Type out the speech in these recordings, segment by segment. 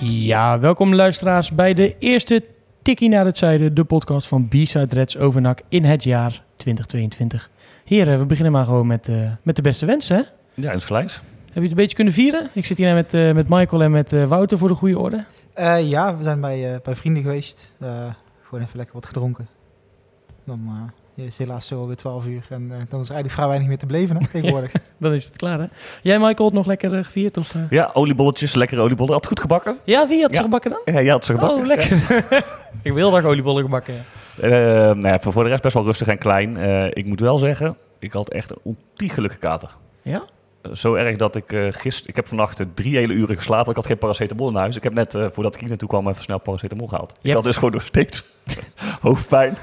Ja, welkom luisteraars bij de eerste Tikkie naar het Zuiden, de podcast van B-Side Reds over NAC in het jaar 2022. Heren, we beginnen maar gewoon met, eh, met de beste wensen. Hè? Ja, insgelijks. Heb je het een beetje kunnen vieren? Ik zit hier met, eh, met Michael en met eh, Wouter voor de goede orde. Eh, ja, we zijn bij, eh, bij vrienden geweest. Eh, gewoon even lekker wat gedronken. Dan is helaas zo alweer 12 uur. En eh, dan is er eigenlijk vrij weinig meer te beleven hè, tegenwoordig. Dan is het klaar, hè? Jij, Michael, het nog lekker eh, gevierd? Of, eh? Ja, oliebolletjes, lekkere oliebollen. Had goed gebakken? Ja, wie had ze Ja. gebakken dan? Ja, jij had ze gebakken. Oh, lekker. ik heel erg oliebollen gebakken. ja. Nou ja, voor, de rest best wel rustig en klein. Eh, ik moet wel zeggen, ik had echt een ontiegelijke kater. Ja? Zo erg dat ik uh, gisteren... Ik heb vannacht drie hele uren geslapen. Ik had geen paracetamol in huis. Ik heb net, eh, voordat ik hier naartoe kwam, even snel paracetamol gehaald. Je ik had dus gewoon nog steeds hoofdpijn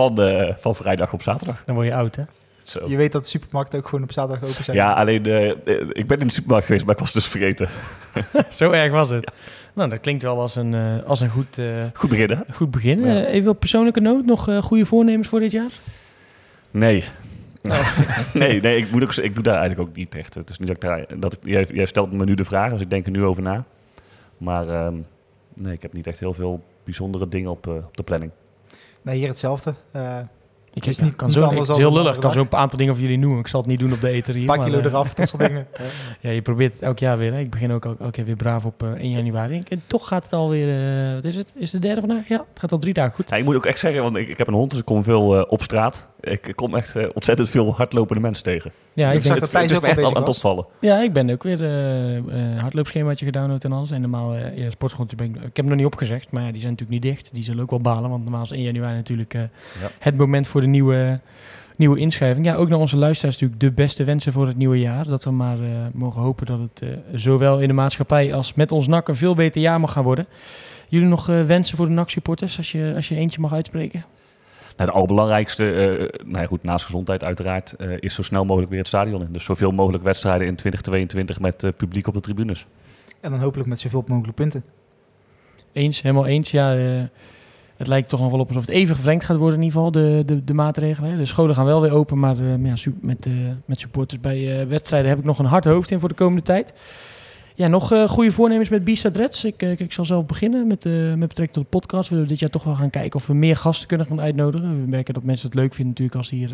van, eh, van vrijdag op zaterdag. Dan word je oud, hè? Zo. Je weet dat de supermarkten ook gewoon op zaterdag open zijn. Ja, alleen eh, eh, ik ben in de supermarkt geweest, maar ik was dus vergeten. Zo erg was het. Nou, dat klinkt wel als een, eh, als een goed, eh, Goed beginnen. goed begin. Ja. Even op persoonlijke noot, nog eh, goede voornemens voor dit jaar? Nee. nee, nee ik, moet ook, ik doe daar eigenlijk ook niet echt. Het is niet dat ik daar, dat ik, jij, jij stelt me nu de vraag, dus ik denk er nu over na. Maar ehm, nee, ik heb niet echt heel veel bijzondere dingen op, op de planning. Nee, hier hetzelfde. Ik is ja, niet- kan zo, anders het is heel een lullig. Ik kan zo een aantal dingen voor jullie noemen. Ik zal het niet doen op de eter hier. een paar maar, kilo eh, eraf, dat soort dingen. Ja, je probeert het elk jaar weer. Hè? Ik begin ook elk, elk jaar weer braaf op eh 1 januari. En toch gaat het alweer... eh wat is het? Is het de derde vandaag? Ja, het gaat al drie dagen goed. Ja, ik moet ook echt zeggen, want ik, ik heb een hond, dus ik kom veel op straat. Ik, kom echt ontzettend veel hardlopende mensen tegen. Ja, Ik ik, zag dat Thijs is ook me al echt aan, het opvallen. ja, ik ben ook weer eh eh hardloopschemaatje gedownload en alles. En normaal, eh ja, sportgrondje ben ik... Ik heb hem nog niet opgezegd, maar ja, die zijn natuurlijk niet dicht. Die zullen ook wel balen, want normaal is 1 januari natuurlijk eh, Ja. het moment voor de nieuwe, nieuwe inschrijving. Ja, ook naar onze luisteraars natuurlijk de beste wensen voor het nieuwe jaar. Dat we maar eh, mogen hopen dat het eh, zowel in de maatschappij als met ons NAC een veel beter jaar mag gaan worden. Jullie nog eh, wensen voor de NAC-supporters, als je, als je eentje mag uitspreken? Nou, het allerbelangrijkste, eh, nou ja, goed, naast gezondheid uiteraard, eh, is zo snel mogelijk weer het stadion in. Dus zoveel mogelijk wedstrijden in 2022 met eh, publiek op de tribunes. En dan hopelijk met zoveel mogelijk punten. Eens, helemaal eens. Ja, eh, het lijkt toch nog wel op alsof het even verlengd gaat worden in ieder geval, de, de, de maatregelen. De scholen gaan wel weer open, maar eh, ja, met, eh, met supporters bij eh, wedstrijden heb ik nog een hard hoofd in voor de komende tijd. Ja, nog goede voornemens met B-Side Reds. Ik, ik zal zelf beginnen met, met betrekking tot de podcast. We willen dit jaar toch wel gaan kijken of we meer gasten kunnen gaan uitnodigen. We merken dat mensen het leuk vinden natuurlijk als hier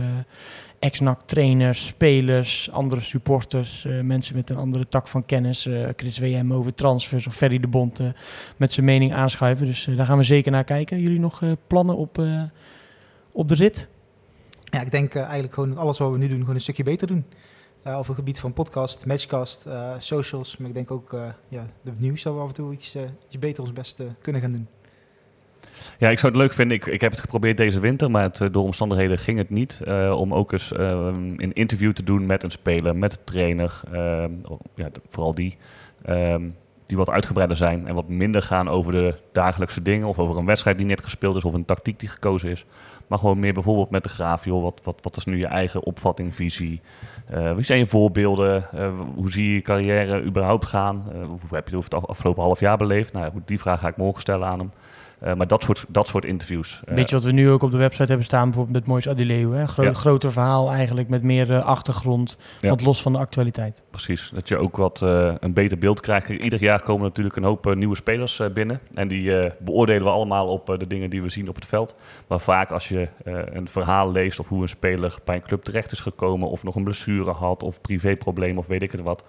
ex-NAC trainers, spelers, andere supporters, eh, mensen met een andere tak van kennis. eh, Chris WM over transfers of Ferry de Bond eh, met zijn mening aanschuiven. Dus eh, daar gaan we zeker naar kijken. Jullie nog plannen op, op de rit? Ja, ik denk eigenlijk gewoon alles wat we nu doen, gewoon een stukje beter doen. Op het gebied van podcast, matchcast, socials. Maar ik denk ook, eh ja, de nieuws dat we af en toe iets, iets beter ons best kunnen gaan doen. Ja, ik zou het leuk vinden. Ik, ik heb het geprobeerd deze winter, maar het, eh, door omstandigheden ging het niet. eh, om ook eens eh, een interview te doen met een speler, met een trainer. ja, vooral die. ehm, die wat uitgebreider zijn en wat minder gaan over de dagelijkse dingen. Of over een wedstrijd die net gespeeld is of een tactiek die gekozen is. Maar gewoon meer bijvoorbeeld met de graaf. Wat, wat, wat is nu je eigen opvatting, visie? Wie zijn je voorbeelden? Hoe zie je je carrière überhaupt gaan? Hoe heb je het af- afgelopen half jaar beleefd? Nou, die vraag ga ik morgen stellen aan hem. Eh, maar dat soort, dat soort interviews. eh, Weet je wat we nu ook op de website hebben staan, bijvoorbeeld met Moois Adileu. Hè? Gro Ja. Groter verhaal eigenlijk met meer eh, achtergrond, Ja. wat los van de actualiteit. Precies, dat je ook wat een beter beeld krijgt. Ieder jaar komen natuurlijk een hoop nieuwe spelers binnen. En die beoordelen we allemaal op de dingen die we zien op het veld. Maar vaak als je een verhaal leest of hoe een speler bij een club terecht is gekomen... of nog een blessure had of privéprobleem of weet ik het wat...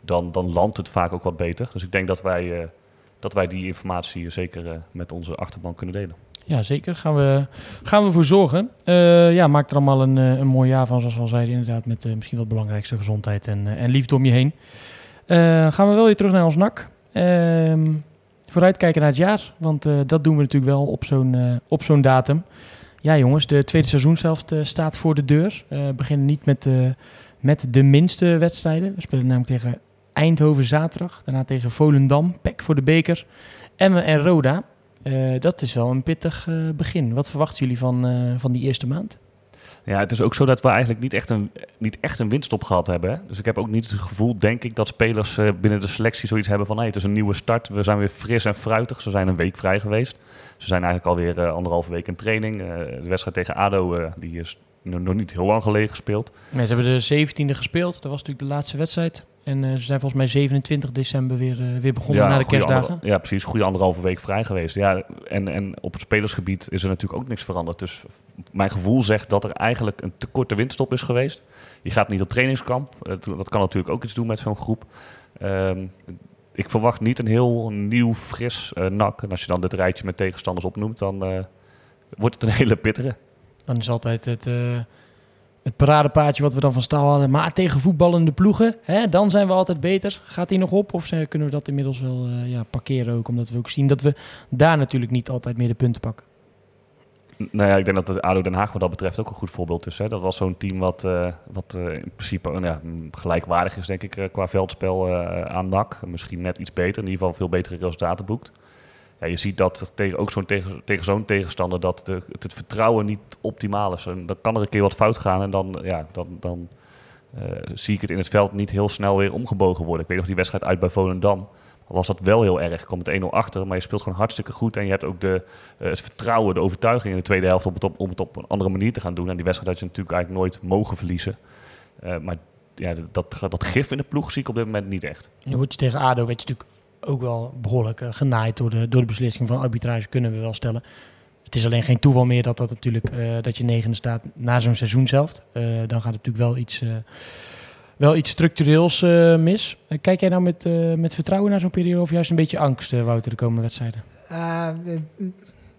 dan, dan landt het vaak ook wat beter. Dus ik denk dat wij, dat wij die informatie zeker eh, met onze achterban kunnen delen. Ja, zeker. Gaan we, gaan we voor zorgen. Eh, ja, maak er allemaal een, eh, een mooi jaar van, zoals we al zeiden. Inderdaad, met misschien wel het belangrijkste gezondheid en, en liefde om je heen. Gaan we wel weer terug naar ons NAC. Ehm, vooruitkijken naar het jaar, want dat doen we natuurlijk wel op zo'n op zo'n datum. Ja, jongens, de tweede seizoenshelft staat voor de deur. We beginnen niet met, met de minste wedstrijden. We spelen namelijk tegen Eindhoven zaterdag. Daarna tegen Volendam, PEC voor de beker. Emmen en Roda. Eh, dat is wel een pittig eh, begin. Wat verwachten jullie van, eh, van die eerste maand? Ja, het is ook zo dat we eigenlijk niet echt een, niet echt een winststop gehad hebben. Hè? Dus ik heb ook niet het gevoel, denk ik, dat spelers binnen de selectie zoiets hebben van... Hey, het is een nieuwe start, we zijn weer fris en fruitig. Ze zijn een week vrij geweest. Ze zijn eigenlijk alweer anderhalve week in training. De wedstrijd tegen ADO, die is nog niet heel lang geleden gespeeld. Nee, ze hebben de 17e gespeeld. Dat was natuurlijk de laatste wedstrijd. En uh, ze zijn volgens mij 27 december weer, uh, weer begonnen ja, na de kerstdagen. Ander, ja, precies. Goede anderhalve week vrij geweest. Ja, en, en op het spelersgebied is er natuurlijk ook niks veranderd. Dus mijn gevoel zegt dat er eigenlijk een te korte winststop is geweest. Je gaat niet op trainingskamp. Dat kan natuurlijk ook iets doen met zo'n groep. Um, ik verwacht niet een heel nieuw, fris uh, nak. En als je dan dit rijtje met tegenstanders opnoemt, dan wordt het een hele pittere. Dan is altijd het, het paradepaadje wat we dan van staal hadden. Maar tegen voetballende ploegen, hè, dan zijn we altijd beter. Gaat die nog op of kunnen we dat inmiddels wel uh, ja, parkeren ook? Omdat we ook zien dat we daar natuurlijk niet altijd meer de punten pakken. Nou ja, ik denk dat het ADO Den Haag wat dat betreft ook een goed voorbeeld is. Hè. Dat was zo'n team wat, uh, wat uh, in principe uh, ja, gelijkwaardig is, denk ik, qua veldspel aan NAC. Misschien net iets beter, in ieder geval veel betere resultaten boekt. Ja, je ziet dat tegen, ook zo'n tegen, tegen zo'n tegenstander dat de, het, het, vertrouwen niet optimaal is. En dan kan er een keer wat fout gaan en dan, ja, dan, dan zie ik het in het veld niet heel snel weer omgebogen worden. Ik weet nog die wedstrijd uit bij Volendam was dat wel heel erg. Komt met 1-0 achter, maar je speelt gewoon hartstikke goed. En je hebt ook de, uh, het vertrouwen, de overtuiging in de tweede helft om het, op, om het op een andere manier te gaan doen. En die wedstrijd had je natuurlijk eigenlijk nooit mogen verliezen. Uh, maar ja, dat, dat gif in de ploeg zie ik op dit moment niet echt. Nu word je tegen ADO, weet je natuurlijk ook wel behoorlijk uh, genaaid door de, door de beslissing van arbitrage, kunnen we wel stellen. Het is alleen geen toeval meer dat, dat, natuurlijk, dat je negende staat na zo'n seizoen zelf. dan gaat natuurlijk wel iets wel iets structureels mis. Kijk jij nou met, met vertrouwen naar zo'n periode of juist een beetje angst, Wouter, de komende wedstrijden?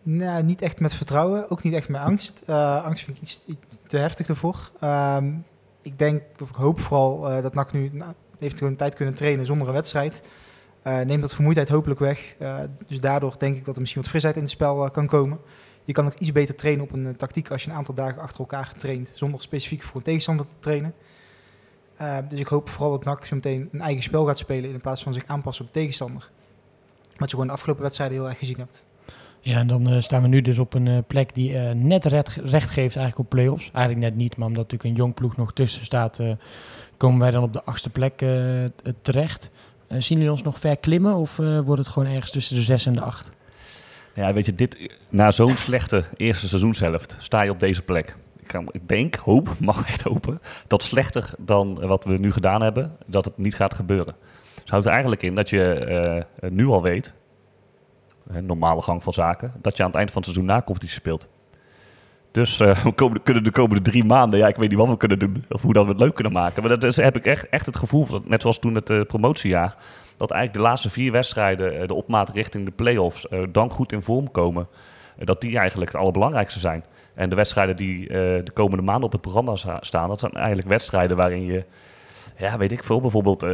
nou, niet echt met vertrouwen, ook niet echt met angst. angst vind ik iets, te heftig ervoor. Um, ik denk, of ik hoop vooral dat NAC nu nou, heeft gewoon tijd kunnen trainen zonder een wedstrijd. Neemt dat vermoeidheid hopelijk weg. dus daardoor denk ik dat er misschien wat frisheid in het spel kan komen. Je kan ook iets beter trainen op een tactiek als je een aantal dagen achter elkaar traint, zonder specifiek voor een tegenstander te trainen. Uh, dus ik hoop vooral dat NAC zo meteen een eigen spel gaat spelen in plaats van zich aanpassen op de tegenstander. Wat je gewoon de afgelopen wedstrijden heel erg gezien hebt. Ja, en dan uh, staan we nu dus op een uh, plek die net recht, recht geeft eigenlijk op play-offs. Eigenlijk net niet, maar omdat natuurlijk een jong ploeg nog tussen staat, komen wij dan op de achtste plek terecht. Zien jullie ons nog ver klimmen of wordt het gewoon ergens tussen de zes en de acht? Ja, weet je, dit, na zo'n slechte eerste seizoenshelft sta je op deze plek ik denk, hoop, mag echt hopen, dat slechter dan wat we nu gedaan hebben, dat het niet gaat gebeuren. Dus houdt er eigenlijk in dat je uh, nu al weet, een normale gang van zaken, dat je aan het eind van het seizoen na competitie speelt. Dus uh, we kunnen de komende drie maanden, ja, ik weet niet wat we kunnen doen, of hoe dat we het leuk kunnen maken. Maar dat is, heb ik echt, echt het gevoel, net zoals toen het uh, promotiejaar, dat eigenlijk de laatste vier wedstrijden, de opmaat richting de play-offs, dan goed in vorm komen. dat die eigenlijk het allerbelangrijkste zijn. En de wedstrijden die de komende maanden op het programma staan, dat zijn eigenlijk wedstrijden waarin je, ja, weet ik veel, bijvoorbeeld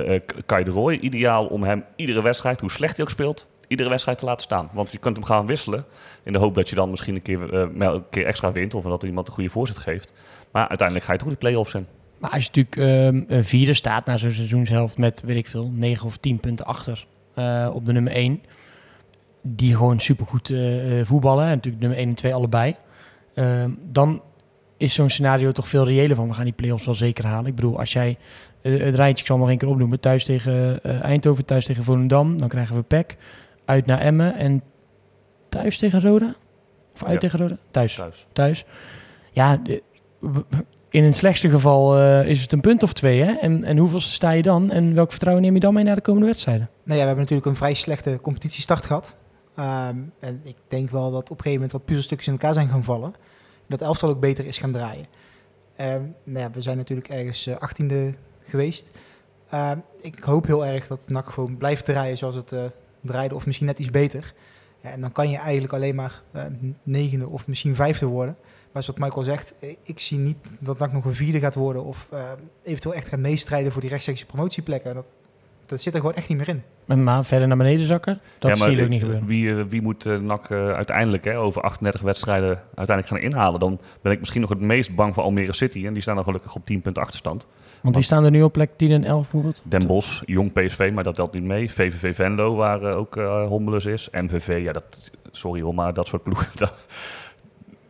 Kai de Roy, ideaal om hem iedere wedstrijd, hoe slecht hij ook speelt, iedere wedstrijd te laten staan. Want je kunt hem gaan wisselen in de hoop dat je dan misschien een keer, uh, een keer extra wint of dat iemand een goede voorzet geeft. Maar uiteindelijk ga je toch die play-offs in. Maar als je natuurlijk um, een vierde staat na zo'n seizoenshelft met, weet ik veel, 9 of 10 punten achter op de nummer 1, die gewoon supergoed voetballen, en natuurlijk nummer 1 en 2 allebei. Uh, dan is zo'n scenario toch veel reëler van we gaan die play-offs wel zeker halen. Ik bedoel, als jij het rijtje, ik zal nog één keer opnoemen, thuis tegen Eindhoven, thuis tegen Volendam, dan krijgen we PEC, uit naar Emmen en thuis tegen Roda? Of uit ja. tegen Roda? Thuis. Thuis. thuis. Ja, in het slechtste geval uh, is het een punt of twee. Hè? En, en hoeveel sta je dan? En welk vertrouwen neem je dan mee naar de komende wedstrijden? Nou ja, we hebben natuurlijk een vrij slechte competitiestart gehad. Um, en ik denk wel dat op een gegeven moment wat puzzelstukjes in elkaar zijn gaan vallen. Dat elftal ook beter is gaan draaien. Um, nou ja, we zijn natuurlijk ergens uh, 18e geweest. Uh, ik hoop heel erg dat NAC gewoon blijft draaien zoals het uh, draaide. Of misschien net iets beter. Ja, en dan kan je eigenlijk alleen maar uh, negende of misschien vijfde worden. Maar zoals Michael zegt, ik zie niet dat NAC nog een vierde gaat worden. Of eventueel echt gaat meestrijden voor die rechtstreekse promotieplekken. Dat dat zit er gewoon echt niet meer in. Maar, maar verder naar beneden zakken, dat Ja, zie je ook niet gebeuren. Wie, eh, wie moet eh, NAC eh, uiteindelijk hè, over 38 wedstrijden uiteindelijk gaan inhalen? Dan ben ik misschien nog het meest bang voor Almere City. En die staan dan gelukkig op 10 punten achterstand. Want die staan er nu op plek 10 en 11 bijvoorbeeld. Den Bosch, Jong PSV, maar dat telt niet mee. VVV Venlo, waar eh, ook eh Hommelus is. MVV, ja, dat, sorry hoor, maar dat soort ploegen, dat,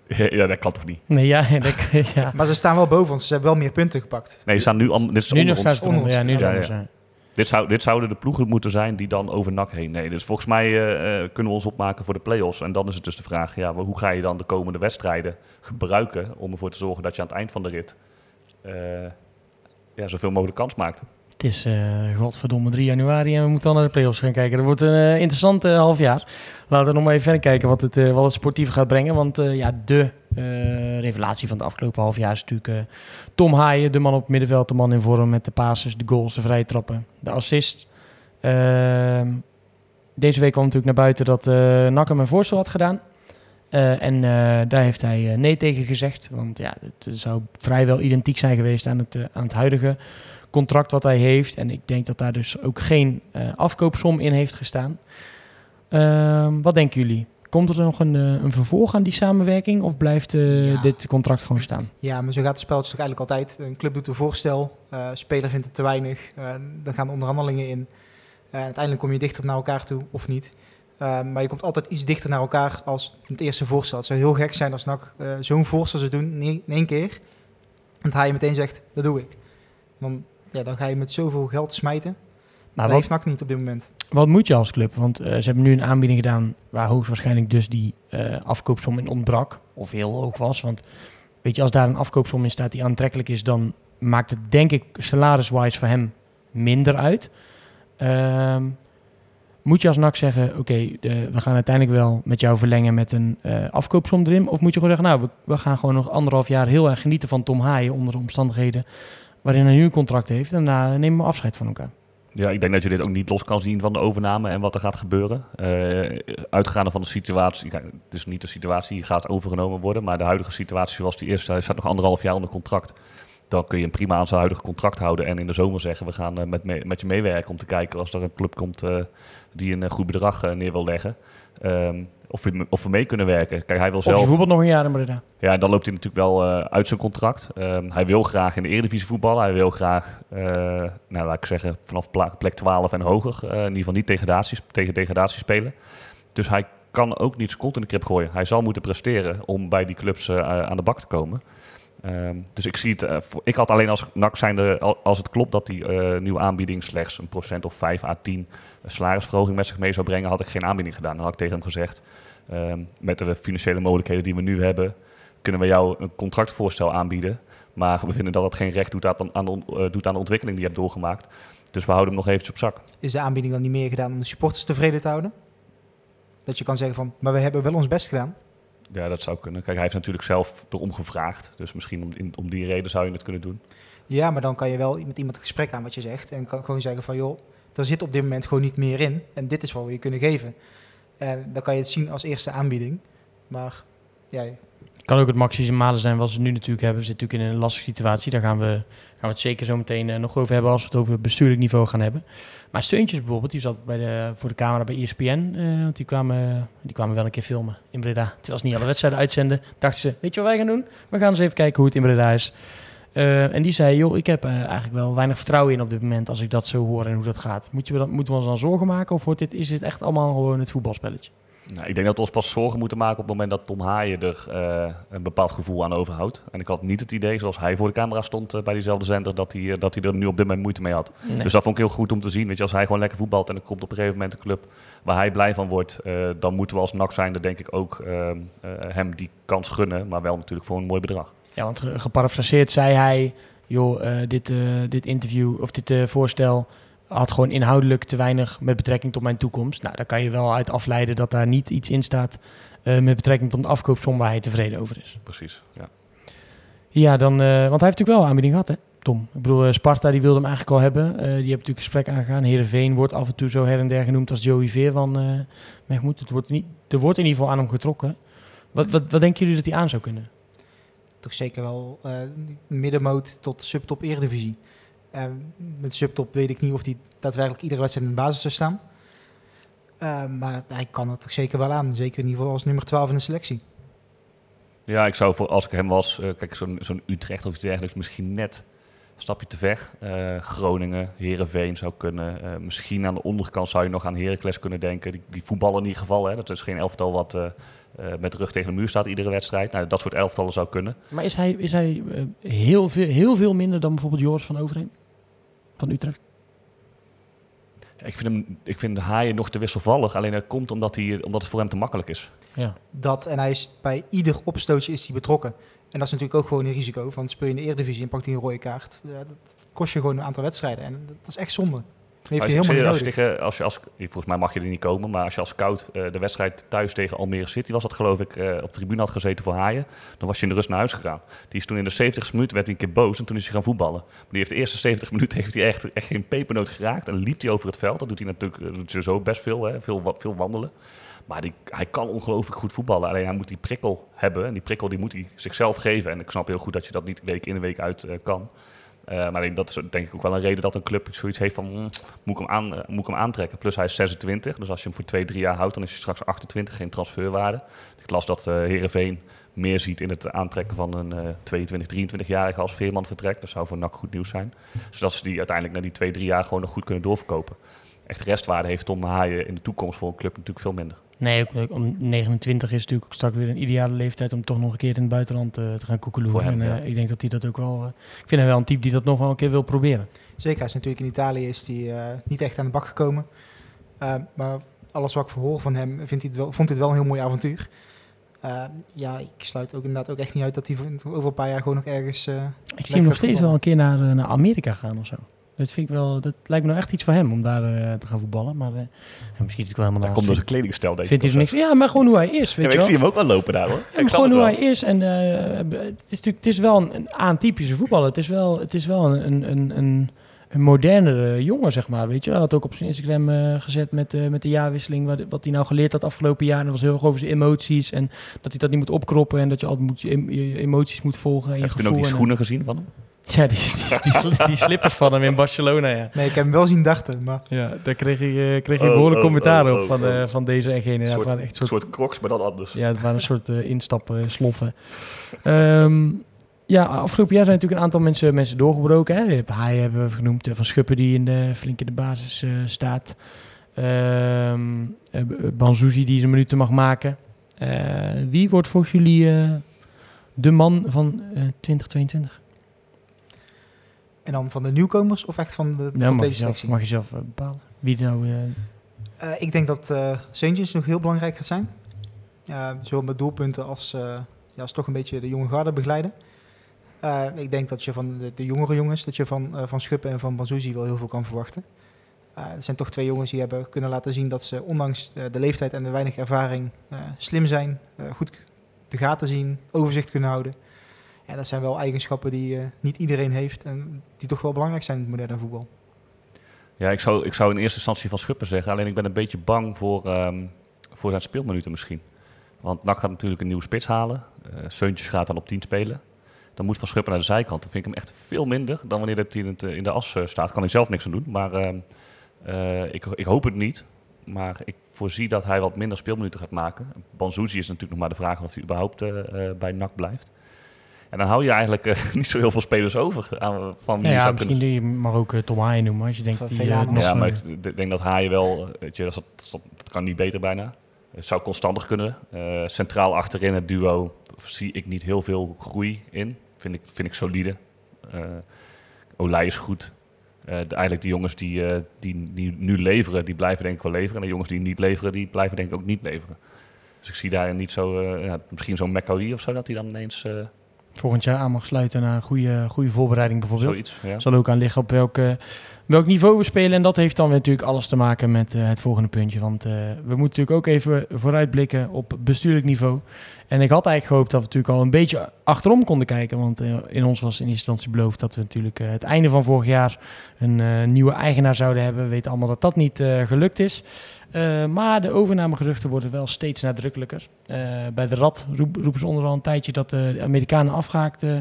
ja, dat kan toch niet? Nee, ja, dat, ja. Maar ze staan wel boven ons. Ze hebben wel meer punten gepakt. Nee, ze staan nu, al, dit is Nu onder nog ons. eronder. Ja, nu Ja, ja. Dit, zou, dit zouden de ploegen moeten zijn die dan over NAC heen. Nee, dus volgens mij eh, eh, kunnen we ons opmaken voor de play-offs. En dan is het dus de vraag, ja, hoe ga je dan de komende wedstrijden gebruiken om ervoor te zorgen dat je aan het eind van de rit eh, ja, zoveel mogelijk kans maakt. Het is eh godverdomme 3 januari en we moeten al naar de play-offs gaan kijken. Dat wordt een interessant eh, half jaar. Laten we nog maar even verder kijken wat het, wat het sportief gaat brengen. Want ja, de eh, revelatie van het afgelopen half jaar is natuurlijk eh, Tom Haaien. De man op het middenveld, de man in vorm met de passes, de goals, de vrije trappen, de assist. Ehm, deze week kwam natuurlijk naar buiten dat eh NAC hem een voorstel had gedaan. En daar heeft hij nee tegen gezegd. Want ja, het zou vrijwel identiek zijn geweest aan het, aan het huidige contract wat hij heeft. En ik denk dat daar dus ook geen afkoopsom in heeft gestaan. Ehm, wat denken jullie? Komt er nog een, eh, een vervolg aan die samenwerking? Of blijft eh, Ja. dit contract gewoon staan? Ja, maar zo gaat het spelletje toch eigenlijk altijd. Een club doet een voorstel, eh speler vindt het te weinig. dan gaan onderhandelingen in. Uiteindelijk kom je dichter naar elkaar toe, of niet. Maar je komt altijd iets dichter naar elkaar als het eerste voorstel. Het zou heel gek zijn als NAC eh, zo'n voorstel zou doen in één keer. En dat hij meteen zegt, dat doe ik. Want ja, dan ga je met zoveel geld smijten. Maar wat, heeft NAC niet op dit moment. wat moet je als club? Want eh, ze hebben nu een aanbieding gedaan waar hoogstwaarschijnlijk dus die eh, afkoopsom in ontbrak. Of heel hoog was. Want weet je, als daar een afkoopsom in staat die aantrekkelijk is, dan maakt het denk ik salaris-wise voor hem minder uit. Ehm, moet je als NAC zeggen, oké, we gaan uiteindelijk wel met jou verlengen met een eh, afkoopsom erin? Of moet je gewoon zeggen, nou, we, we gaan gewoon nog anderhalf jaar heel erg genieten van Tom Haaien onder de omstandigheden waarin hij nu een contract heeft en daarna nemen we afscheid van elkaar. Ja, ik denk dat je dit ook niet los kan zien van de overname en wat er gaat gebeuren. Eh, uitgaande van de situatie, het is niet de situatie die gaat overgenomen worden, maar de huidige situatie zoals die is, hij staat nog anderhalf jaar onder contract. Dan kun je hem prima aan zijn huidige contract houden en in de zomer zeggen, we gaan eh, met, me- met je meewerken om te kijken als er een club komt eh, die een eh, goed bedrag neer wil leggen. Ehm, of, we, of we mee kunnen werken. Kijk, hij wil zelf... voetbalt nog een jaar in Breda. Ja, dan loopt hij natuurlijk wel uit zijn contract. Ehm, hij wil graag in de Eredivisie voetballen. Hij wil graag, nou, laat ik zeggen, vanaf plek 12 en hoger. in ieder geval niet degradaties, tegen degradatie spelen. Dus hij kan ook niet zijn kont in de krip gooien. Hij zal moeten presteren om bij die clubs aan de bak te komen. Ehm, dus ik zie het. eh, ik had alleen als NAC zijnde, al- als het klopt dat die eh, nieuwe aanbieding slechts een procent of 5 à 10 salarisverhoging met zich mee zou brengen, had ik geen aanbieding gedaan. Dan had ik tegen hem gezegd: ehm, met de financiële mogelijkheden die we nu hebben, kunnen we jou een contractvoorstel aanbieden. Maar we vinden dat het geen recht doet aan, aan, eh, doet aan de ontwikkeling die je hebt doorgemaakt. Dus we houden hem nog eventjes op zak. Is de aanbieding dan niet meer gedaan om de supporters tevreden te houden? Dat je kan zeggen van, maar we hebben wel ons best gedaan. Ja, dat zou kunnen. Kijk, hij heeft natuurlijk zelf erom gevraagd. Dus misschien om, om die reden zou je het kunnen doen. Ja, maar dan kan je wel met iemand het gesprek aan wat je zegt. En kan gewoon zeggen van, joh, er zit op dit moment gewoon niet meer in. En dit is wat we je kunnen geven. En dan kan je het zien als eerste aanbieding. Maar ja, Kan ook het maximale zijn wat ze nu natuurlijk hebben. We zitten natuurlijk in een lastige situatie. Daar gaan we, gaan we het zeker zo meteen eh, nog over hebben als we het over het bestuurlijk niveau gaan hebben. Maar Steuntjes bijvoorbeeld, die zat bij de, voor de camera bij ESPN. eh, want die kwamen, die kwamen wel een keer filmen in Breda. Terwijl ze niet alle wedstrijden uitzenden, dachten ze, weet je wat wij gaan doen? We gaan eens even kijken hoe het in Breda is. Eh, en die zei, joh, ik heb eigenlijk wel weinig vertrouwen in op dit moment als ik dat zo hoor en hoe dat gaat. Moeten we, dan, moeten we ons dan zorgen maken of wordt dit, is dit echt allemaal gewoon het voetbalspelletje? Nou, ik denk dat we ons pas zorgen moeten maken op het moment dat Tom Haaien er eh, een bepaald gevoel aan overhoudt. En ik had niet het idee, zoals hij voor de camera stond eh, bij diezelfde zender, dat hij, eh, dat hij er nu op dit moment moeite mee had. Nee. Dus dat vond ik heel goed om te zien. Weet je, als hij gewoon lekker voetbalt en er komt op een gegeven moment een club waar hij blij van wordt, dan moeten we als NAC zijnde denk ik ook hem die kans gunnen, maar wel natuurlijk voor een mooi bedrag. Ja, want ge- geparafraseerd zei hij, joh, dit, dit interview of dit voorstel had gewoon inhoudelijk te weinig met betrekking tot mijn toekomst. Nou, daar kan je wel uit afleiden dat daar niet iets in staat eh, met betrekking tot de afkoopsom waar hij tevreden over is. Precies, ja. Ja, dan, eh, want hij heeft natuurlijk wel aanbieding gehad, hè, Tom. Ik bedoel, eh, Sparta die wilde hem eigenlijk al hebben. Eh, die hebben natuurlijk gesprek aangegaan. Heerenveen wordt af en toe zo her en der genoemd als Joey Veer van eh Mechmoed. Het wordt niet, er wordt in ieder geval aan hem getrokken. Wat, wat, wat denken jullie dat hij aan zou kunnen? toch zeker wel eh middenmoot tot subtop eredivisie. En met subtop weet ik niet of hij daadwerkelijk iedere wedstrijd in de basis zou staan. Eh, maar hij kan het toch zeker wel aan. Zeker in ieder geval als nummer 12 in de selectie. Ja, ik zou voor als ik hem was, eh, kijk, zo'n zo'n Utrecht of iets dergelijks, misschien net een stapje te ver. Eh, Groningen, Herenveen zou kunnen. Eh, misschien aan de onderkant zou je nog aan Heracles kunnen denken. Die, die voetballen in ieder geval. Hè. Dat is geen elftal wat eh, eh, met de rug tegen de muur staat iedere wedstrijd. Nou, dat soort elftallen zou kunnen. Maar is hij, is hij eh, heel, veel, heel veel minder dan bijvoorbeeld Joris van Overheen? Van Utrecht? Ik vind, hem, ik vind Haaien nog te wisselvallig. Alleen dat komt omdat, hij, omdat het voor hem te makkelijk is. Ja. Dat en hij is bij ieder opstootje is hij betrokken. En dat is natuurlijk ook gewoon een risico. Want speel je in de Eredivisie en pakt hij een rode kaart. Dat, kost je gewoon een aantal wedstrijden. En dat is echt zonde. Heeft hij helemaal niet als, je tegen, als je als, volgens mij mag je er niet komen, maar als je als scout eh, de wedstrijd thuis tegen Almere City was dat geloof ik, eh, op de tribune had gezeten voor Haaien, dan was je in de rust naar huis gegaan. Die is toen in de 70 minuut werd hij een keer boos en toen is hij gaan voetballen. Maar die heeft de eerste 70 minuten heeft hij echt, echt geen pepernoot geraakt en liep hij over het veld. Dat doet hij natuurlijk doet hij zo best veel, hè, veel, veel wandelen. Maar die, hij kan ongelooflijk goed voetballen. Alleen hij moet die prikkel hebben. En die prikkel die moet hij zichzelf geven. En ik snap heel goed dat je dat niet week in en week uit eh, kan. Eh, maar dat is denk ik ook wel een reden dat een club zoiets heeft van... mm, moet, ik hem aan, eh, moet ik hem aantrekken? Plus hij is 26. Dus als je hem voor twee, drie jaar houdt... dan is hij straks 28. Geen transferwaarde. Ik las dat eh Heerenveen meer ziet in het aantrekken van een eh 22, 23-jarige als Veerman vertrekt. Dat zou voor NAC goed nieuws zijn. Zodat ze die uiteindelijk na die twee, drie jaar gewoon nog goed kunnen doorverkopen. Echt restwaarde heeft Tom Haaien in de toekomst voor een club natuurlijk veel minder. Nee, ook, om 29 is natuurlijk ook straks weer een ideale leeftijd om toch nog een keer in het buitenland eh, te gaan koekeloeren. Voor hem, en, eh, ja. ik denk dat hij dat ook wel... eh, ik vind hem wel een type die dat nog wel een keer wil proberen. Zeker, hij is natuurlijk in Italië is die, eh, niet echt aan de bak gekomen. Maar alles wat ik verhoor van hem, vindt hij het wel, vond hij het wel een heel mooi avontuur. Ja, ik sluit ook inderdaad ook echt niet uit dat hij over een paar jaar gewoon nog ergens... eh, Ik zie hem nog steeds wel een keer naar, naar Amerika gaan of zo. Dat, vind ik wel, dat lijkt me nou echt iets voor hem om daar eh, te gaan voetballen. Maar eh, misschien is het wel helemaal Dat naar komt door zijn kledingstijl, denk vindt hij ik. er niks Ja, maar gewoon hoe hij is, weet je ik wel. zie hem ook wel lopen daar, hoor. Ja, ik gewoon hoe hij is. En eh, het, is natuurlijk, het is wel een, een atypische voetballer. Het is wel, het is wel een, een, een, een, een modernere jongen, zeg maar. Weet je? Hij had ook op zijn Instagram gezet met, met de jaarwisseling... Wat, wat hij nou geleerd had afgelopen jaar. En dat was heel erg over zijn emoties. En dat hij dat niet moet opkroppen. En dat je altijd moet, je, em- je emoties moet volgen. En je Heb je ook die en- schoenen gezien van hem? Ja, die, die, die, die slippers van hem in Barcelona, ja. Nee, ik heb hem wel zien dachten, maar Ja, daar kreeg hij, eh, kreeg hij Oh, behoorlijk oh, commentaar oh, op van, oh. eh, van deze en gene. Ja, Een waren echt soort, soort crocs, maar dan anders. ja, het waren een soort eh instappen, sloffen. Ehm, ja, afgelopen jaar zijn natuurlijk een aantal mensen, mensen doorgebroken. Hè. Je hebt Haai hebben we genoemd, Van Schuppen die in de, flink in de basis eh, staat. Ehm eh, Banzuzi die zijn minuten mag maken. Eh, wie wordt volgens jullie eh, de man van eh 2022? En dan van de nieuwkomers of echt van de, de Ja, mag je zelf, mag je zelf eh, bepalen. Wie nou... eh, Eh, ik denk dat Saintjes nog heel belangrijk gaat zijn. Zowel met doelpunten als, ja, als toch een beetje de jonge garde begeleiden. Ik denk dat je van de, de jongere jongens, dat je van, van Schuppen en van Banzuzi wel heel veel kan verwachten. Het zijn toch twee jongens die hebben kunnen laten zien dat ze ondanks de leeftijd en de weinig ervaring slim zijn, goed de gaten zien, overzicht kunnen houden. En dat zijn wel eigenschappen die eh, niet iedereen heeft en die toch wel belangrijk zijn in het moderne voetbal. Ja, ik zou, ik zou in eerste instantie van Schuppen zeggen. Alleen ik ben een beetje bang voor, ehm, voor zijn speelminuten misschien. Want NAC gaat natuurlijk een nieuwe spits halen. Eh Seuntjes gaat dan op 10 spelen. Dan moet Van Schuppen naar de zijkant. Dan vind ik hem echt veel minder dan wanneer dat hij in, het, eh, in de as staat. Kan hij zelf niks aan doen. Maar ehm, eh, ik, ik hoop het niet. Maar ik voorzie dat hij wat minder speelminuten gaat maken. Banzuzi is natuurlijk nog maar de vraag of hij überhaupt bij NAC blijft. En dan hou je eigenlijk eh, niet zo heel veel spelers over. Aan, van wie nou je ja, zou misschien kunnen die je mag ook eh, Tom Haaien noemen als je denkt Van die eh, nog... ja, maar eh, ik denk dat Haaien wel, weet je, dat, dat, dat kan niet beter bijna. Het zou constantig kunnen. Eh, centraal achterin het duo zie ik niet heel veel groei in. Vind ik, vind ik solide. Eh Olij is goed. Eh, de, eigenlijk de jongens die, eh, die, die nu leveren, die blijven denk ik wel leveren. En de jongens die niet leveren, die blijven denk ik ook niet leveren. Dus ik zie daar niet zo, eh, ja, misschien zo'n McAwee of zo, dat hij dan ineens eh, volgend jaar aan mag sluiten naar een goede, goede voorbereiding bijvoorbeeld. zoiets... Ja. zal ook aan liggen op welk, eh, welk niveau we spelen. En dat heeft dan weer natuurlijk alles te maken met eh, het volgende puntje. Want eh, we moeten natuurlijk ook even vooruitblikken op bestuurlijk niveau. En ik had eigenlijk gehoopt dat we natuurlijk al een beetje achterom konden kijken. Want eh, in ons was in eerste instantie beloofd dat we natuurlijk eh, het einde van vorig jaar een eh, nieuwe eigenaar zouden hebben. We weten allemaal dat dat niet gelukt is. Maar de overnamegeruchten worden wel steeds nadrukkelijker. Bij de Rad roep- roepen ze onderal een tijdje dat de Amerikanen afgehaakt eh,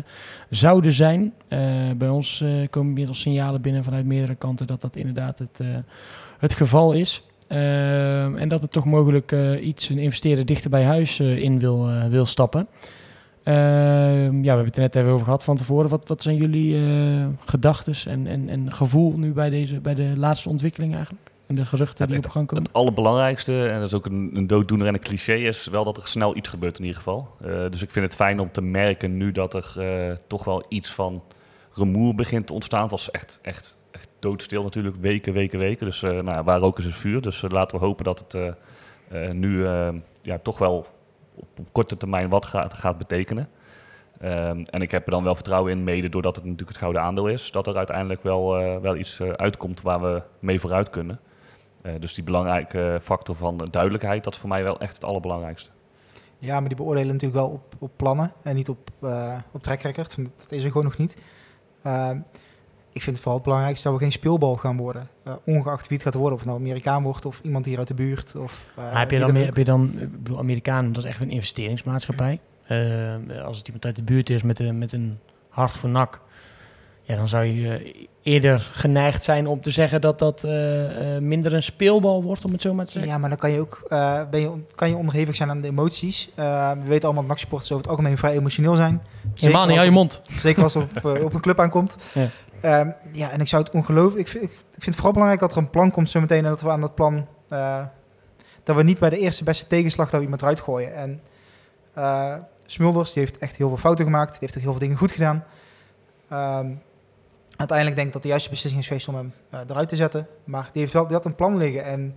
zouden zijn. Bij ons komen inmiddels signalen binnen vanuit meerdere kanten dat dat inderdaad het, het geval is. Ehm, en dat het toch mogelijk eh, iets, een investeerder dichter bij huis eh, in wil, eh, wil stappen. Ehm, ja, we hebben het er net even over gehad van tevoren. Wat, wat zijn jullie eh gedachten en, en, en gevoel nu bij, deze, bij de laatste ontwikkeling eigenlijk? En de geruchten die op gang komen? Het allerbelangrijkste, en dat is ook een, een dooddoener en een cliché, is wel dat er snel iets gebeurt in ieder geval. Dus ik vind het fijn om te merken nu dat er toch wel iets van rumoer begint te ontstaan. Het was echt, echt doodstil natuurlijk, weken, weken, weken. Dus eh nou, waar roken is het vuur. Dus eh, laten we hopen dat het eh, nu ja, toch wel op, korte termijn wat gaat, gaat betekenen. Ehm, en ik heb er dan wel vertrouwen in, mede doordat het natuurlijk het gouden aandeel is, dat er uiteindelijk wel, wel iets uitkomt waar we mee vooruit kunnen. Dus die belangrijke factor van duidelijkheid, dat is voor mij wel echt het allerbelangrijkste. Ja, maar die beoordelen natuurlijk wel op, op plannen en niet op, eh op track record. Dat is er gewoon nog niet. Ehm, ik vind het vooral het belangrijkste dat we geen speelbal gaan worden. Eh, ongeacht wie het gaat worden. Of het nou Amerikaan wordt of iemand hier uit de buurt. Of, eh, heb je dan, heb je dan, ik bedoel, Amerikanen, dat is echt een investeringsmaatschappij. Eh, als het iemand uit de buurt is met, een met een hart voor nak, ja, dan zou je eerder geneigd zijn om te zeggen dat dat minder een speelbal wordt, om het zo maar te zeggen. Ja, maar dan kan je ook ben je, kan je onderhevig zijn aan de emoties. We weten allemaal dat NAC-supporters over het algemeen vrij emotioneel zijn. Helemaal niet, hou je mond. Zeker als het op, op een club aankomt. Ja. Ehm, ja, en ik zou het ongelooflijk... Ik vind, ik vind het vooral belangrijk dat er een plan komt zometeen... en dat we aan dat plan... eh, dat we niet bij de eerste beste tegenslag... we iemand eruit gooien. En eh, Smulders, die heeft echt heel veel fouten gemaakt. Die heeft ook heel veel dingen goed gedaan. Ehm, uiteindelijk denk ik dat de juiste beslissing is geweest om hem eh, eruit te zetten. Maar die, heeft wel, die een plan liggen. En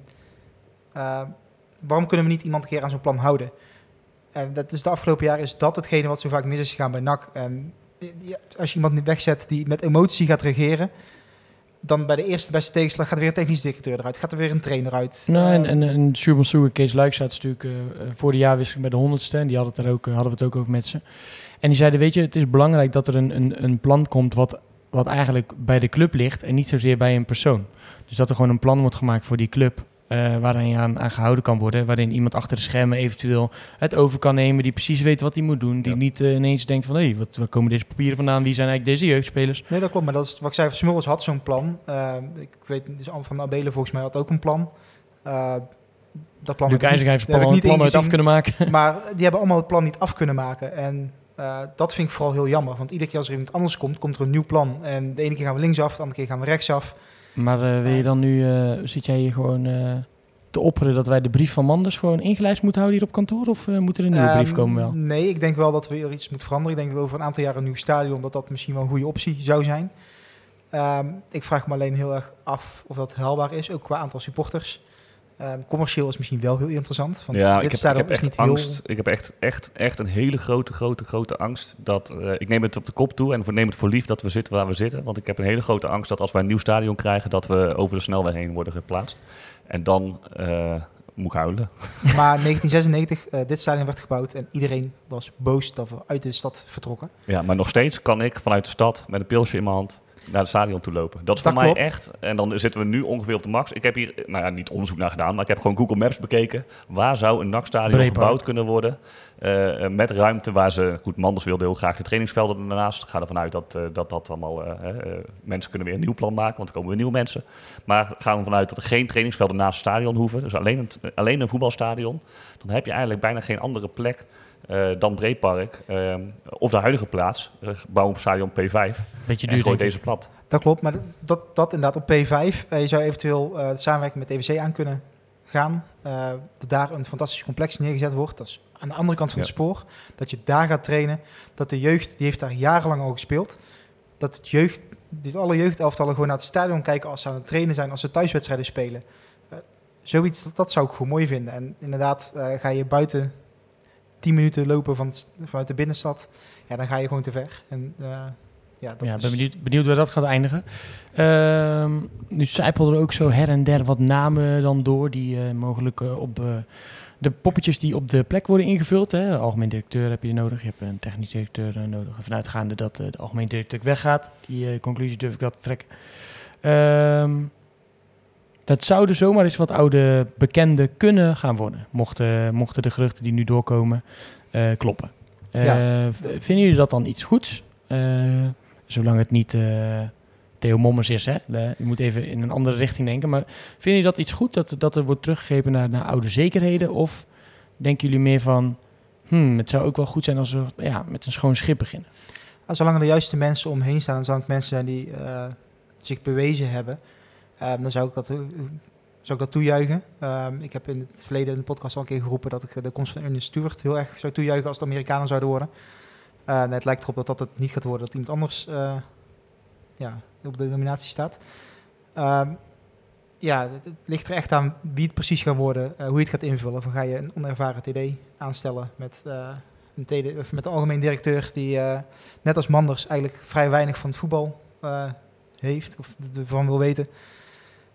waarom kunnen we niet iemand een keer aan zo'n plan houden? En dat is de afgelopen jaren is dat hetgene wat zo vaak mis is gegaan bij NAC. Als je iemand niet wegzet die met emotie gaat regeren, dan bij de eerste beste tegenslag gaat er weer een technisch directeur eruit, gaat er weer een trainer uit. Nou, en, Eh, en, en Sjoerd en Kees Luik zaten natuurlijk eh, voor de jaarwisseling bij de honderdste. En die hadden het, er ook, hadden we het ook over met ze. En die zeiden, weet je, het is belangrijk dat er een, een, een plan komt wat, wat eigenlijk bij de club ligt en niet zozeer bij een persoon. Dus dat er gewoon een plan wordt gemaakt voor die club. Waarin je aan, aan gehouden kan worden. Waarin iemand achter de schermen eventueel het over kan nemen. Die precies weet wat hij moet doen. Die Ja. niet eh, ineens denkt van... hé, wat, waar komen deze papieren vandaan? Wie zijn eigenlijk deze jeugdspelers? Nee, dat klopt. Maar dat is wat ik zei. Smulders had zo'n plan. Eh, ik weet dus van Abelen volgens mij had ook een plan. Dat plan Luc heb ik IJzer heeft niet- plan, plan uit af kunnen maken. Maar die hebben allemaal het plan niet af kunnen maken. En dat vind ik vooral heel jammer. Want iedere keer als er iemand anders komt, komt er een nieuw plan. En de ene keer gaan we linksaf, de andere keer gaan we rechtsaf. Maar eh, wil je dan nu... eh, zit jij hier gewoon eh, te opperen dat wij de brief van Manders gewoon ingelijst moeten houden hier op kantoor? Of moet er een nieuwe brief Ehm, komen wel? Nee, ik denk wel dat we er iets moeten veranderen. Ik denk dat over een aantal jaar een nieuw stadion, dat dat misschien wel een goede optie zou zijn. Ehm, ik vraag me alleen heel erg af of dat haalbaar is, ook qua aantal supporters. Ehm, commercieel is misschien wel heel interessant. Want ja, dit ik heb, ik echt niet angst. Ik heb echt, echt, echt een hele grote, grote, grote angst. Dat, eh, ik neem het op de kop toe en neem het voor lief dat we zitten waar we zitten. Want ik heb een hele grote angst dat als wij een nieuw stadion krijgen, dat we over de snelweg heen worden geplaatst. En dan eh, moet ik huilen. Maar 1996, eh, dit stadion werd gebouwd en iedereen was boos dat we uit de stad vertrokken. Ja, maar nog steeds kan ik vanuit de stad met een pilsje in mijn hand naar het stadion toe lopen. Dat is Dat voor mij echt. En dan zitten we nu ongeveer op de max. Ik heb hier, nou ja, niet onderzoek naar gedaan, maar ik heb gewoon Google Maps bekeken. Waar zou een NAC-stadion gebouwd kunnen worden? Eh, eh, met ruimte waar ze... Goed, Manders wilde heel graag de trainingsvelden ernaast. Ik ga ervan uit dat, eh, dat dat allemaal... mensen kunnen weer een nieuw plan maken, want er komen weer nieuwe mensen. Maar gaan we ervan uit dat er geen trainingsvelden naast het stadion hoeven. Dus alleen, het, alleen een voetbalstadion. Dan heb je eigenlijk bijna geen andere plek eh, dan Breedpark. eh, of de huidige plaats. Uh, bouw een stadion P5 Beetje en duur, ik. deze plat. Dat klopt, maar dat, dat inderdaad op P5. Eh, je zou eventueel eh, de samenwerking met EWC aan kunnen gaan. Eh, dat daar een fantastisch complex neergezet wordt. Dat is aan de andere kant van het spoor. Dat je daar gaat trainen. Dat de jeugd, die heeft daar jarenlang al gespeeld. Dat het jeugd, dit alle jeugdelftallen gewoon naar het stadion kijken als ze aan het trainen zijn, als ze thuiswedstrijden spelen. Eh, zoiets, dat, dat zou ik gewoon mooi vinden. En inderdaad, eh, ga je buiten 10 minuten lopen van vanuit de binnenstad, ja, dan ga je gewoon te ver. En, eh, ja, dat ja, is- ben benieuwd, benieuwd waar dat gaat eindigen. Ehm, nu zijpelden er ook zo her en der wat namen dan door die eh, mogelijk eh, op de poppetjes die op de plek worden ingevuld. Hè. Algemeen directeur heb je nodig, je hebt een technisch directeur nodig. Vanuitgaande dat de algemeen directeur weggaat, die conclusie durf ik wel te trekken. Ehm, dat zouden zomaar eens wat oude bekenden kunnen gaan worden, mochten, mochten de geruchten die nu doorkomen eh, kloppen. Eh, Ja. Vinden jullie dat dan iets goeds? Eh, Zolang het niet Theo Mommers is. Hè? Je moet even in een andere richting denken. Maar vinden jullie dat iets goed, dat, dat er wordt teruggegrepen naar, naar oude zekerheden? Of denken jullie meer van, hmm, het zou ook wel goed zijn als we ja, met een schoon schip beginnen? Zolang er de juiste mensen omheen staan, zolang het mensen zijn die zich bewezen hebben, dan zou ik dat, eh, zou ik dat toejuichen. Ehm, ik heb in het verleden in de podcast al een keer geroepen dat ik eh, de komst van Ernest Stewart heel erg zou toejuichen als de Amerikanen zouden worden. Eh, nee, het lijkt erop dat dat het niet gaat worden, dat iemand anders eh, ja, op de nominatie staat. Ehm, ja, het, ligt er echt aan wie het precies gaat worden, hoe je het gaat invullen. Of ga je een onervaren TD aanstellen met, een TD, of met een algemeen directeur die net als Manders eigenlijk vrij weinig van het voetbal heeft of ervan wil weten.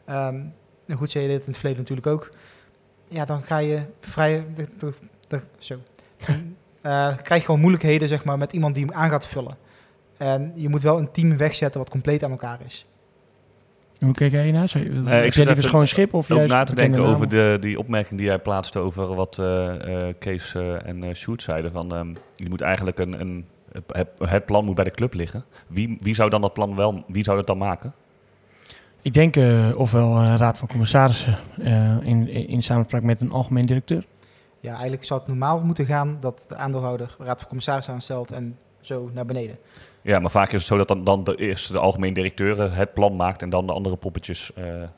Ehm en goed, zei je dit in het verleden natuurlijk ook. Ja, dan ga je vrij... de- de- de- zo. Dan, eh, krijg je gewoon moeilijkheden zeg maar, met iemand die hem aan gaat vullen. En je moet wel een team wegzetten wat compleet aan elkaar is. Hoe kijk jij naar? Zou je- ik zit even schoon schip of juist na te denken over de, die opmerking die jij plaatste over wat eh, eh, Kees eh, en uh, Sjoerd zeiden. Van, ehm, je moet eigenlijk een, een, het, het plan moet bij de club liggen. Wie, wie zou dan dat plan wel, wie zou dat dan maken? Ik denk eh, ofwel eh, raad van commissarissen eh, in, in, samenspraak met een algemeen directeur. Ja, eigenlijk zou het normaal moeten gaan dat de aandeelhouder de raad van commissaris aanstelt en zo naar beneden. Ja, maar vaak is het zo dat dan, dan de eerste de algemeen directeur het plan maakt en dan de andere poppetjes eh, eh,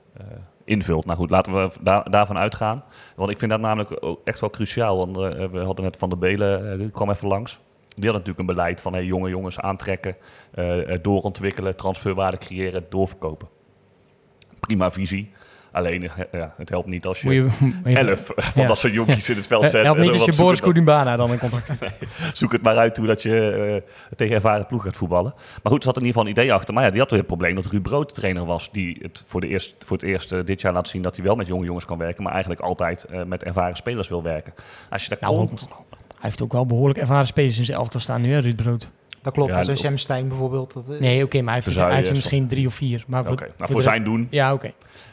invult. Nou goed, laten we daar, daarvan uitgaan. Want ik vind dat namelijk ook echt wel cruciaal. Want we hadden net Van de Belen, die kwam even langs. Die had natuurlijk een beleid van hey, jonge jongens aantrekken, doorontwikkelen, transferwaarde creëren, doorverkopen. Prima visie. Alleen, eh, ja, het helpt niet als je, elf van Ja. dat soort jonkies in het veld Eh, zet. helpt En niet als je Boris zoeken dan. In contact Zoek het maar uit hoe dat je eh, tegen ervaren ploeg gaat voetballen. Maar goed, er zat in ieder geval een idee achter. Maar ja, die had weer het probleem dat Ruud Brood de trainer was. Die het voor, de eerst, voor het eerst eh, dit jaar laat zien dat hij wel met jonge jongens kan werken. Maar eigenlijk altijd eh, met ervaren spelers wil werken. Als je daar Nou, komt... Hij heeft ook wel behoorlijk ervaren spelers in zijn elftal staan nu, hè, Ruud Brood. Dat klopt, Ja, maar zo'n op- Sam Stein bijvoorbeeld. Dat, eh, Nee, oké, maar hij heeft, hij er misschien drie of vier. Maar voor, nou, voor voor de- zijn doen Ja, oké.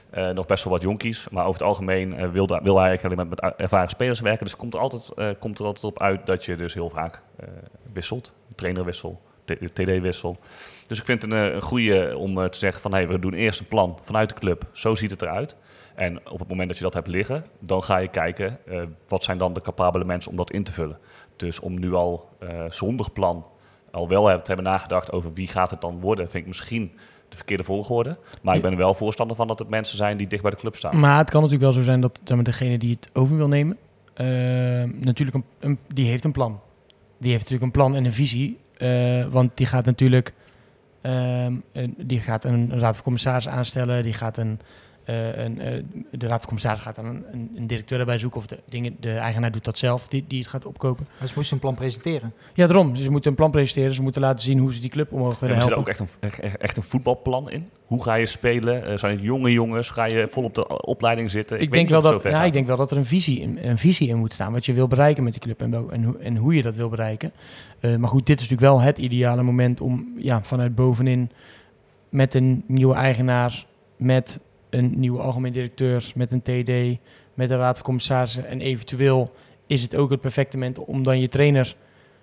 eh, nog best wel wat jonkies. Maar over het algemeen eh, wil, daar- wil hij eigenlijk alleen met, met ervaren spelers werken. Dus komt er, altijd, eh, komt er altijd op uit dat je dus heel vaak eh, wisselt. Trainerwissel, TD-wissel. Dus ik vind het een, eh, een goede om eh, te zeggen van... Hey, we doen eerst een plan vanuit de club. Zo ziet het eruit. En op het moment dat je dat hebt liggen, dan ga je kijken... eh, wat zijn dan de capabele mensen om dat in te vullen. Dus om nu al eh, zonder plan al wel te hebben nagedacht over wie gaat het dan worden... vind ik misschien de verkeerde volgorde. Maar ik ben er wel voorstander van dat het mensen zijn die dicht bij de club staan. Maar het kan natuurlijk wel zo zijn dat degene die het over wil nemen, eh, natuurlijk een, die heeft een plan. Die heeft natuurlijk een plan en een visie. eh, want die gaat natuurlijk ehm, die gaat een, raad van commissaris aanstellen. Die gaat een, eh, een, eh, de raad van commissaris gaat dan een, een, een directeur erbij zoeken. Of de, dingen, de eigenaar doet dat zelf, die, die het gaat opkopen. Maar ze moesten een plan presenteren. Ja, daarom. Ze moeten een plan presenteren. Ze moeten laten zien hoe ze die club omhoog willen zit er helpen. ook echt een, echt- een voetbalplan in? Hoe ga je spelen? Eh, zijn het jonge jongens? Ga je vol op de opleiding zitten? Ik, denk wel dat, gaat. ik denk wel dat er een visie, in, een visie in moet staan. Wat je wil bereiken met die club en, wel- en, hoe, en hoe je dat wil bereiken. Eh, maar goed, dit is natuurlijk wel het ideale moment om ja, vanuit bovenin met een nieuwe eigenaar, met een nieuwe algemeen directeur, met een TD, met een raad van commissarissen. En eventueel is het ook het perfecte moment om dan je trainer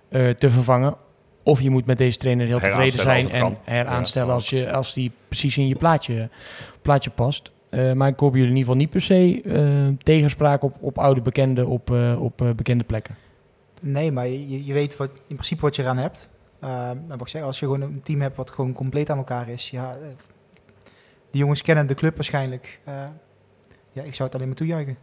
eh, te vervangen. Of je moet met deze trainer heel tevreden zijn en heraanstellen Ja, als, je, als die precies in je plaatje, plaatje past. Eh, maar ik hoop jullie in ieder geval niet per se eh, tegenspraak op, op oude bekenden op, eh, op bekende plekken. Nee, maar je, je weet wat, in principe wat je eraan hebt. Uh, maar wat ik zeg, als je gewoon een team hebt wat gewoon compleet aan elkaar is. Ja, die jongens kennen de club waarschijnlijk. Eh, ja, ik zou het alleen maar toejuichen.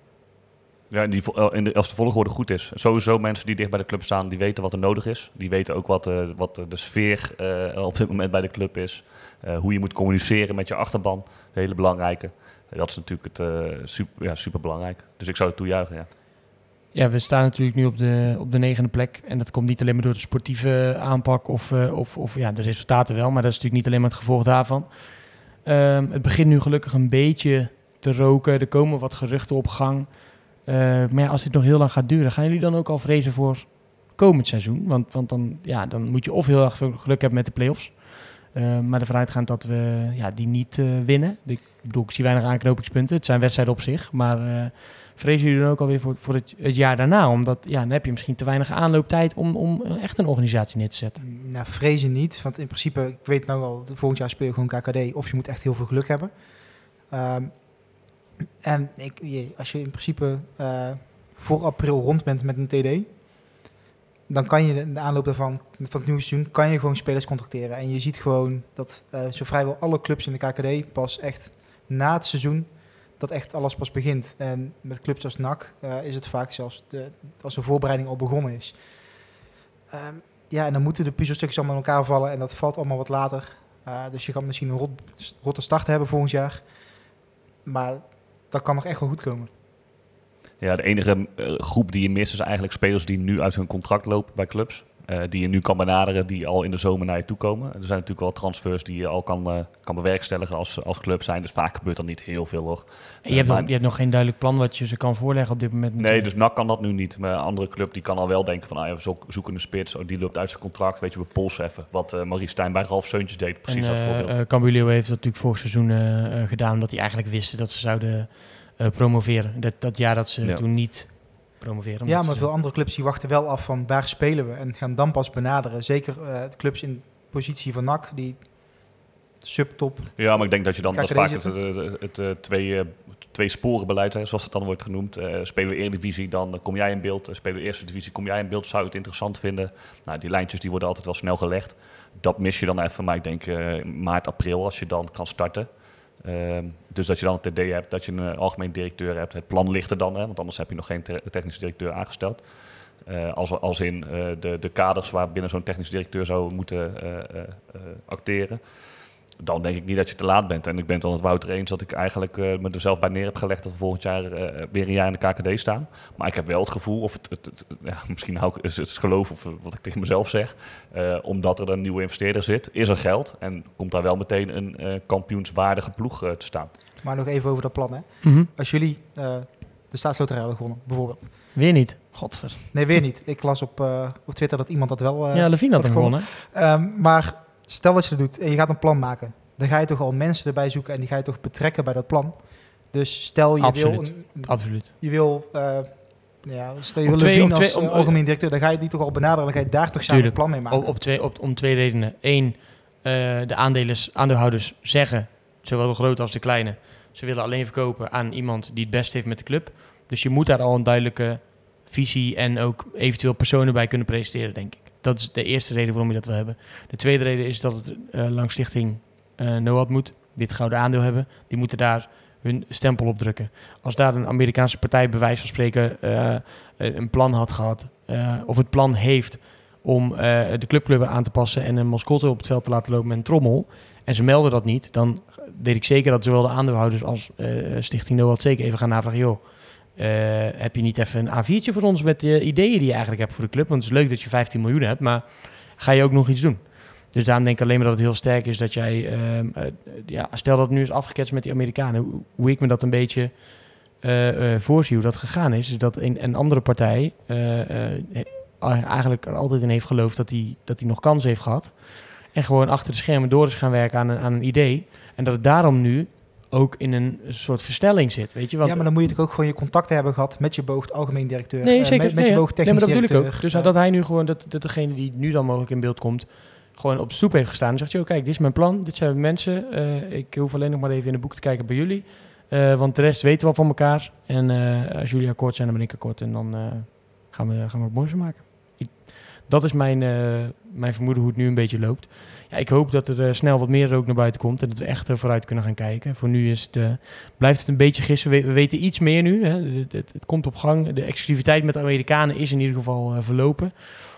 Ja, en die, eh, in de, als de volgorde goed is. Sowieso mensen die dicht bij de club staan, die weten wat er nodig is. Die weten ook wat, eh, wat de sfeer eh, op dit moment bij de club is. Eh, hoe je moet communiceren met je achterban. Een hele belangrijke. Dat is natuurlijk het, eh, super, ja, super belangrijk. Dus ik zou het toejuichen, ja. Ja, we staan natuurlijk nu op de, op de negende plek. En dat komt niet alleen maar door de sportieve aanpak of, eh, of, of ja, de resultaten wel. Maar dat is natuurlijk niet alleen maar het gevolg daarvan. Ehm, het begint nu gelukkig een beetje te roken. Er komen wat geruchten op gang. Eh, maar als dit nog heel lang gaat duren, gaan jullie dan ook al vrezen voor komend seizoen? Want, want dan, ja, dan moet je of heel erg veel geluk hebben met de play-offs. Eh, maar ervan uitgaand dat we ja, die niet eh, winnen. Ik bedoel, ik zie weinig aanknopingspunten. Het zijn wedstrijden op zich. Maar eh, vrezen jullie dan ook alweer voor, voor het, het jaar daarna? Omdat ja, dan heb je misschien te weinig aanlooptijd om, om eh, echt een organisatie neer te zetten. Nou, vrezen niet. Want in principe, ik weet nou al, volgend jaar speel je gewoon KKD. Of je moet echt heel veel geluk hebben. Ehm, en ik, als je in principe eh, voor april rond bent met een TD... dan kan je de aanloop daarvan, van het nieuwe seizoen... kan je gewoon spelers contracteren. En je ziet gewoon dat eh, zo vrijwel alle clubs in de KKD... pas echt na het seizoen dat echt alles pas begint. En met clubs als NAC eh, is het vaak zelfs de, als de voorbereiding al begonnen is. Ehm, ja, en dan moeten de puzzelstukjes allemaal in elkaar vallen en dat valt allemaal wat later. Eh, dus je kan misschien een rot, rotte start hebben volgend jaar. Maar dat kan nog echt wel goed komen. Ja, de enige eh, groep die je mist is eigenlijk spelers die nu uit hun contract lopen bij clubs. Eh, die je nu kan benaderen, die al in de zomer naar je toe komen. Er zijn natuurlijk wel transfers die je al kan, eh, kan bewerkstelligen als, als club zijn. Dus vaak gebeurt er niet heel veel hoor. En je, hebt nog, je hebt nog geen duidelijk plan wat je ze kan voorleggen op dit moment. Nee, natuurlijk. dus NAC kan dat nu niet. Maar een andere club die kan al wel denken van... Ah, ja, we zo- zoeken een spits, oh, die loopt uit zijn contract. Weet je, we polsen even. Wat eh Marie Stijn bij Ralf Seuntjes deed, precies en, dat eh, voorbeeld. eh, Cambuurleeuwen heeft dat natuurlijk vorig seizoen eh, eh, gedaan, omdat die eigenlijk wisten dat ze zouden eh, promoveren. Dat, dat jaar dat ze Ja. toen niet promoveren. Ja, maar veel andere clubs die wachten wel af van waar spelen we. En gaan dan pas benaderen. Zeker eh, clubs in positie van NAC, die subtop. Ja, maar ik denk dat je dan... Dat vaak het, het, het, het, eh, twee, eh, twee sporen beleid, hè, zoals het dan wordt genoemd. Eh, spelen we Eredivisie, dan kom jij in beeld. Spelen we Eerste Divisie, kom jij in beeld. Zou je het interessant vinden? Nou, die lijntjes die worden altijd wel snel gelegd. Dat mis je dan even, maar ik denk eh, maart, april, als je dan kan starten. Ehm, dus dat je dan een TD hebt, dat je een eh, algemeen directeur hebt. Het plan ligt er dan, hè, want anders heb je nog geen te- technisch directeur aangesteld. Eh, als, als in eh, de, de kaders waar binnen zo'n technisch directeur zou moeten acteren. Dan denk ik niet dat je te laat bent. En ik ben het wel met Wouter eens dat ik eigenlijk eh, me er zelf bij neer heb gelegd dat we volgend jaar eh, weer een jaar in de KKD staan. Maar ik heb wel het gevoel, of het, het, het- ja, misschien hou ik, is het geloof of wat ik tegen mezelf zeg, eh, omdat er een nieuwe investeerder zit, is er geld en komt daar wel meteen een eh, kampioenswaardige ploeg eh, te staan. Maar nog even over dat plan. Hè. Mhm. Als jullie eh, de staatsloterij hadden gewonnen, bijvoorbeeld. Weer niet. Godver. Nee, weer niet. Ik las op, eh, op Twitter dat iemand dat wel... eh, ja, Levine had gewonnen. Ehm, maar stel dat je dat doet en je gaat een plan maken. Dan ga je toch al mensen erbij zoeken en die ga je toch betrekken bij dat plan. Dus stel je Absoluut. wil, een- Absoluut. je wil, eh, ja, stel je Op wil twee- Levine op als twee- eh, om- algemeen directeur, dan ga je die toch al benaderen. Dan ga je daar toch samen een plan mee maken. Op, op twee, op, om twee redenen. Eén, eh, de aandelers, aandeelhouders zeggen, zowel de grote als de kleine, ze willen alleen verkopen aan iemand die het best heeft met de club. Dus je moet daar al een duidelijke visie en ook eventueel personen bij kunnen presenteren, denk ik. Dat is de eerste reden waarom je dat wil hebben. De tweede reden is dat het eh, langs stichting NOAD moet, dit gouden aandeel hebben. Die moeten daar hun stempel op drukken. Als daar een Amerikaanse partij bij wijze van spreken eh, een plan had gehad, eh, of het plan heeft om de clubkleur aan te passen en een mascotte op het veld te laten lopen met een trommel. En ze melden dat niet, dan weet ik zeker dat zowel de aandeelhouders als Stichting NOAD zeker even gaan navragen, eh, heb je niet even een A4'tje voor ons met de ideeën die je eigenlijk hebt voor de club? Want het is leuk dat je 15 miljoen hebt, maar ga je ook nog iets doen? Dus daarom denk ik alleen maar dat het heel sterk is dat jij, ehm, eh, ja, stel dat het nu is afgeketst met die Amerikanen, hoe, ik me dat een beetje eh, voorzie, hoe dat gegaan is, is dat een, een andere partij eigenlijk er altijd in heeft geloofd dat hij dat nog kans heeft gehad. En gewoon achter de schermen door is gaan werken aan aan een idee. En dat het daarom nu ook in een soort versnelling zit, weet je? Want, ja, maar dan moet je natuurlijk ook gewoon je contacten hebben gehad met je beoogd algemeen directeur. nee, eh, zeker. Met, met nee, je ja. beoogd nee, maar technisch dat directeur. ook. Dus dat hij nu gewoon, dat, dat degene die nu dan mogelijk in beeld komt, gewoon op de stoep heeft gestaan en zegt, joh, kijk, dit is mijn plan, dit zijn mensen. eh, ik hoef alleen nog maar even in de boek te kijken bij jullie. Eh, want de rest weten we van elkaar. En als jullie akkoord zijn, dan ben ik akkoord. En dan gaan, we, gaan we het moois maken. Dat is mijn, eh, mijn vermoeden hoe het nu een beetje loopt. Ja, ik hoop dat er eh, snel wat meer rook naar buiten komt. En dat we echt eh, vooruit kunnen gaan kijken. Voor nu is het, blijft het een beetje gissen. We, we weten iets meer nu. Hè. Het, komt op gang. De exclusiviteit met de Amerikanen is in ieder geval verlopen.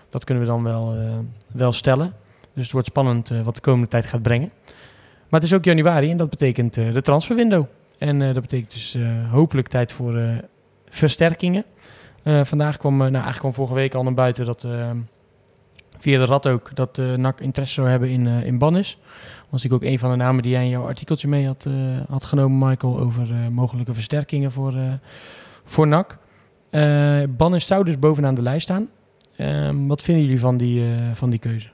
Dat kunnen we dan wel, wel stellen. Dus het wordt spannend wat de komende tijd gaat brengen. Maar het is ook januari en dat betekent de transferwindow. En dat betekent dus hopelijk tijd voor versterkingen. Vandaag kwam, nou eigenlijk kwam vorige week al naar buiten dat via de rad ook dat eh NAC interesse zou hebben in, eh in Bannis. Was ik ook een van de namen die jij in jouw artikeltje mee had, eh, had genomen, Michael, over mogelijke versterkingen voor, voor NAC. Bannis zou dus bovenaan de lijst staan. Ehm, wat vinden jullie van die, van die keuze?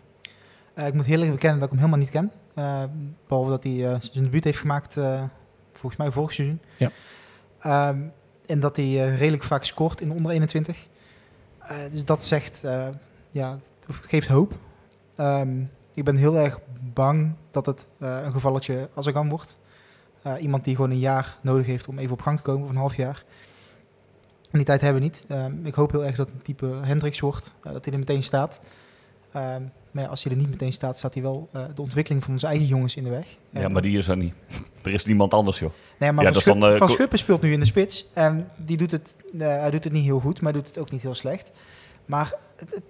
Ik moet heel eerlijk bekennen dat ik hem helemaal niet ken. Eh, behalve dat hij zijn debuut heeft gemaakt, volgens mij vorig seizoen. Ja. Ehm, en dat hij redelijk vaak scoort in de onder 21. Eh, dus dat zegt, ja, het geeft hoop. Ehm, ik ben heel erg bang dat het eh, een gevalletje Azargan wordt. Eh, iemand die gewoon een jaar nodig heeft om even op gang te komen, of een half jaar. En die tijd hebben we niet. Ehm, ik hoop heel erg dat het een type Hendricks wordt, eh, dat hij er meteen staat. Ehm, maar ja, als hij er niet meteen staat, staat hij wel de ontwikkeling van onze eigen jongens in de weg. Ja, En- maar die is er niet. Er is niemand anders, joh. Nee, maar Ja, Van, dan, Schuppen speelt nu in de spits. En die doet het, hij doet het niet heel goed, maar doet het ook niet heel slecht. Maar het, het,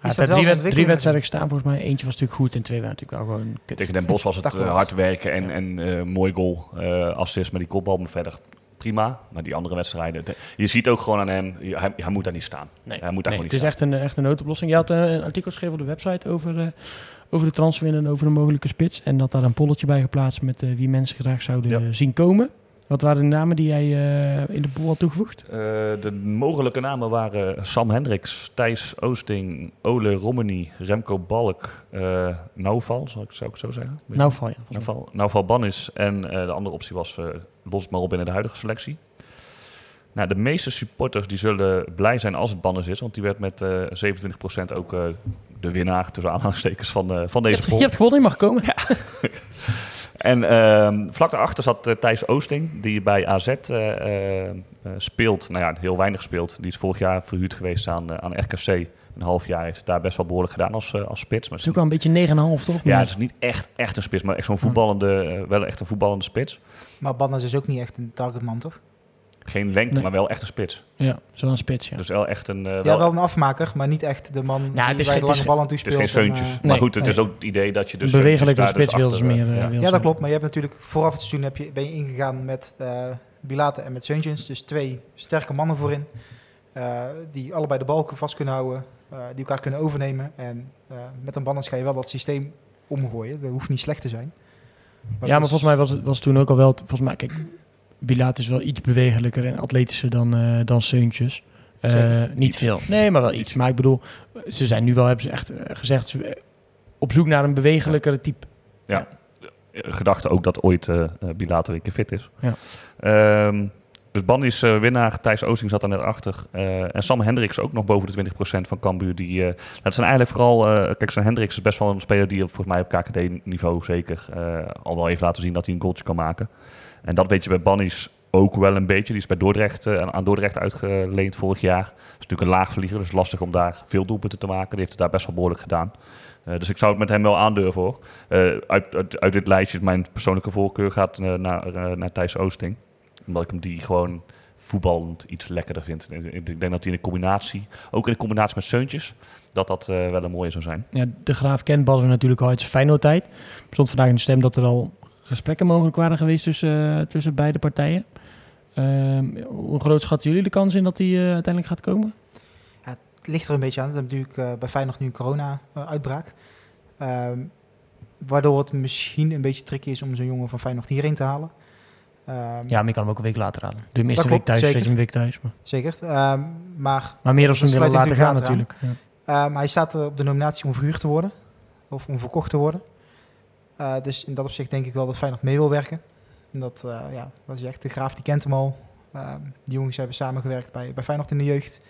Hij is heeft dat wel drie, wed- drie wedstrijden gestaan volgens mij. Eentje was natuurlijk goed en twee waren natuurlijk wel gewoon kut. Tegen Den Bosch was het eh, hard werken en, en eh, mooi goal, eh, assist met die kopbal. Maar verder prima. Maar die andere wedstrijden, de- je ziet ook gewoon aan hem, hij, hij moet daar niet staan. Nee, hij moet daar nee, gewoon het is niet echt een, echt een noodoplossing. Je had een artikel geschreven op de website over, eh, over de transfer en over een mogelijke spits. En dat daar een polletje bij geplaatst met eh, wie mensen graag zouden Ja. zien komen. Wat waren de namen die jij eh, in de pool had toegevoegd? Eh, de mogelijke namen waren Sam Hendricks, Thijs Oosting, Ole Romani, Remco Balk, Nauval, zou ik, zou ik het zo zeggen? Val je. volgens mij. Nauval, Nauval Bannis en de andere optie was los maar op binnen de huidige selectie. Nou, de meeste supporters die zullen blij zijn als het Bannis is, want die werd met eh 27% ook de winnaar tussen aanhalingstekens van, van deze poll. je hebt gewonnen, je mag komen. En ehm, vlak daarachter zat eh, Thijs Oosting, die bij AZ eh, eh, speelt. Nou ja, heel weinig speelt. Die is vorig jaar verhuurd geweest aan, aan RKC. Een half jaar heeft het daar best wel behoorlijk gedaan als, als spits. Maar Het is ook wel een beetje 9,5 toch? ja, het is niet echt, echt een spits, maar echt zo'n voetballende, wel echt een voetballende spits. Maar Bannas is ook niet echt een targetman, toch? Geen lengte, Nee. maar wel echt een spits. Ja, zo'n spits, ja. Dus wel echt een... eh, Ja, wel, wel een afmaker, maar niet echt de man het die is waar geen- je de lange bal aan toe het is speelt. geen en, Seuntjes. eh, maar goed, het nee. is ook het idee dat je dus... een bewegelijke Seuntjes spits dus meer. achter, eh, ja. ja, dat klopt. Maar je hebt natuurlijk vooraf het seizoen heb je, ben je ingegaan met eh Bilate en met Seuntjens. Dus twee sterke mannen voorin. eh, die allebei de bal vast kunnen houden. eh, die elkaar kunnen overnemen. En eh, met een Bannas ga je wel dat systeem omgooien. Dat hoeft niet slecht te zijn. Ja, maar volgens mij was het was toen ook al wel... Volgens mij, kijk, Bilaat is wel iets bewegelijker en atletischer dan, eh dan Seuntjes. Eh, niet veel. Nee, maar wel iets. Maar ik bedoel, ze zijn nu wel, hebben ze echt eh, gezegd, ze, op zoek naar een bewegelijkere type. Ja. Gedachte ook dat ooit eh, Bilater een keer fit is. Ja. Ehm, dus Ban is winnaar. Thijs Oosting zat daar net achter. En Sam Hendricks ook nog boven de 20% van Cambuur. Die, dat zijn eigenlijk vooral... kijk, Sam Hendricks is best wel een speler die volgens mij op KKD-niveau zeker al wel heeft laten zien dat hij een goaltje kan maken. En dat weet je bij Bannis ook wel een beetje. Die is bij Dordrecht, eh, aan Dordrecht uitgeleend vorig jaar. Dat is natuurlijk een laagvlieger, dus lastig om daar veel doelpunten te maken. Die heeft het daar best wel behoorlijk gedaan. Eh, dus ik zou het met hem wel aandurven hoor. Eh, uit, uit, dit lijstje is mijn persoonlijke voorkeur gaat naar, naar Thijs Oosting. Omdat ik hem die gewoon voetballend iets lekkerder vind. Ik denk dat hij in de combinatie, ook in de combinatie met Seuntjes, dat dat wel een mooie zou zijn. Ja, de Graaf kent Badden natuurlijk al uit zijn Feyenoord-tijd. Er stond vandaag in de stem dat er al gesprekken mogelijk waren geweest tussen, eh, tussen beide partijen. Ehm, hoe groot schatten jullie de kans in dat hij eh, uiteindelijk gaat komen? Het ligt er een beetje aan. Het is natuurlijk eh, bij Feyenoord nu een corona-uitbraak. Ehm, waardoor het misschien een beetje tricky is om zo'n jongen van Feyenoord hierheen te halen. Ehm, Ja, maar je kan hem ook een week later halen. Doe hem eerst een week thuis, zeker. zet je hem een week thuis. Maar, Zeker. Ehm, maar maar meer als hem willen sluit laten gaan natuurlijk. Ja. ehm, hij staat op de nominatie om verhuurd te worden. Of om verkocht te worden. Eh, dus in dat opzicht denk ik wel dat Feyenoord mee wil werken. En dat, eh, ja, wat je zegt, de Graaf die kent hem al. Ehm, die jongens hebben samengewerkt bij, bij Feyenoord in de jeugd.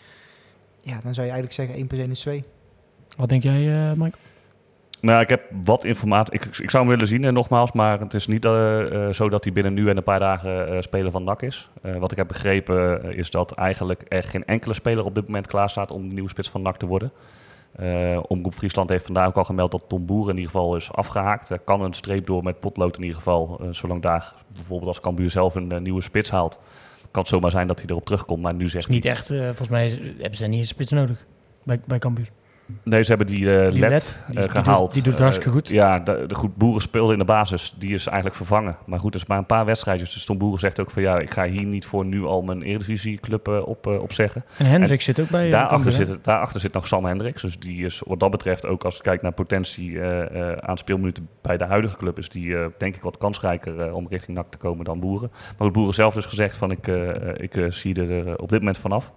Ja, dan zou je eigenlijk zeggen 1 plus 1 is 2. Wat denk jij, eh Mike? Nou, ik heb wat informatie. Ik, ik zou hem willen zien, eh, nogmaals. Maar het is niet eh, eh, zo dat hij binnen nu en een paar dagen eh, speler van NAC is. Eh, wat ik heb begrepen is dat eigenlijk er geen enkele speler op dit moment klaar staat om de nieuwe spits van NAC te worden. Eh Omroep Friesland heeft vandaag ook al gemeld dat Tom Boer in ieder geval is afgehaakt. Er kan een streep door met potlood in ieder geval. eh, zolang daar bijvoorbeeld als Cambuur zelf een eh, nieuwe spits haalt. Kan het zomaar zijn dat hij erop terugkomt. Maar nu zegt Niet echt, eh, volgens mij hebben ze niet een spits nodig bij, bij Cambuur. Nee, ze hebben die, eh, led, die- eh, die gehaald. die doet het hartstikke Eh, goed. ja, de, de goed Boeren speelde in de basis. Die is eigenlijk vervangen. Maar goed, het is maar een paar wedstrijdjes. Dus Tom Boeren zegt ook van ja, ik ga hier niet voor nu al mijn Eredivisieclub op, opzeggen. En Hendrik zit ook bij daarachter, zit, daarachter zit nog Sam Hendricks. Dus die is wat dat betreft ook als ik kijk naar potentie aan speelminuten bij de huidige club, is die denk ik wat kansrijker om richting NAC te komen dan Boeren. Maar goed, Boeren zelf dus gezegd van ik, ik zie er op dit moment vanaf.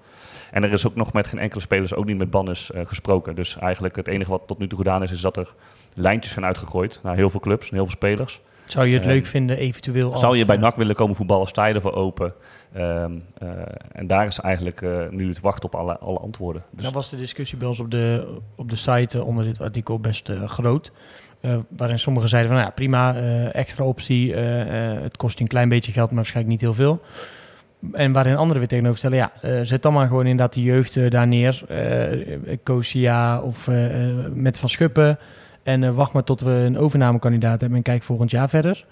En er is ook nog met geen enkele spelers, ook niet met Bannis, eh, gesproken. Dus eigenlijk het enige wat tot nu toe gedaan is, is dat er lijntjes zijn uitgegooid naar heel veel clubs en heel veel spelers. Zou je het Eh, leuk vinden eventueel als... Zou je bij eh, NAC willen komen voetballen, sta je ervoor open. Ehm, eh, en daar is eigenlijk nu het wachten op alle, alle antwoorden. Dus Nou was de discussie bij ons op de, op de site onder dit artikel best groot. Waarin sommigen zeiden van, nou ja, prima, extra optie. het kost je een klein beetje geld, maar waarschijnlijk niet heel veel. En waarin anderen weer tegenover stellen, ja, eh, zet dan maar gewoon inderdaad de jeugd eh, daar neer. eh Kosia of met Van Schuppen. En eh, wacht maar tot we een overnamekandidaat hebben en kijk volgend jaar verder.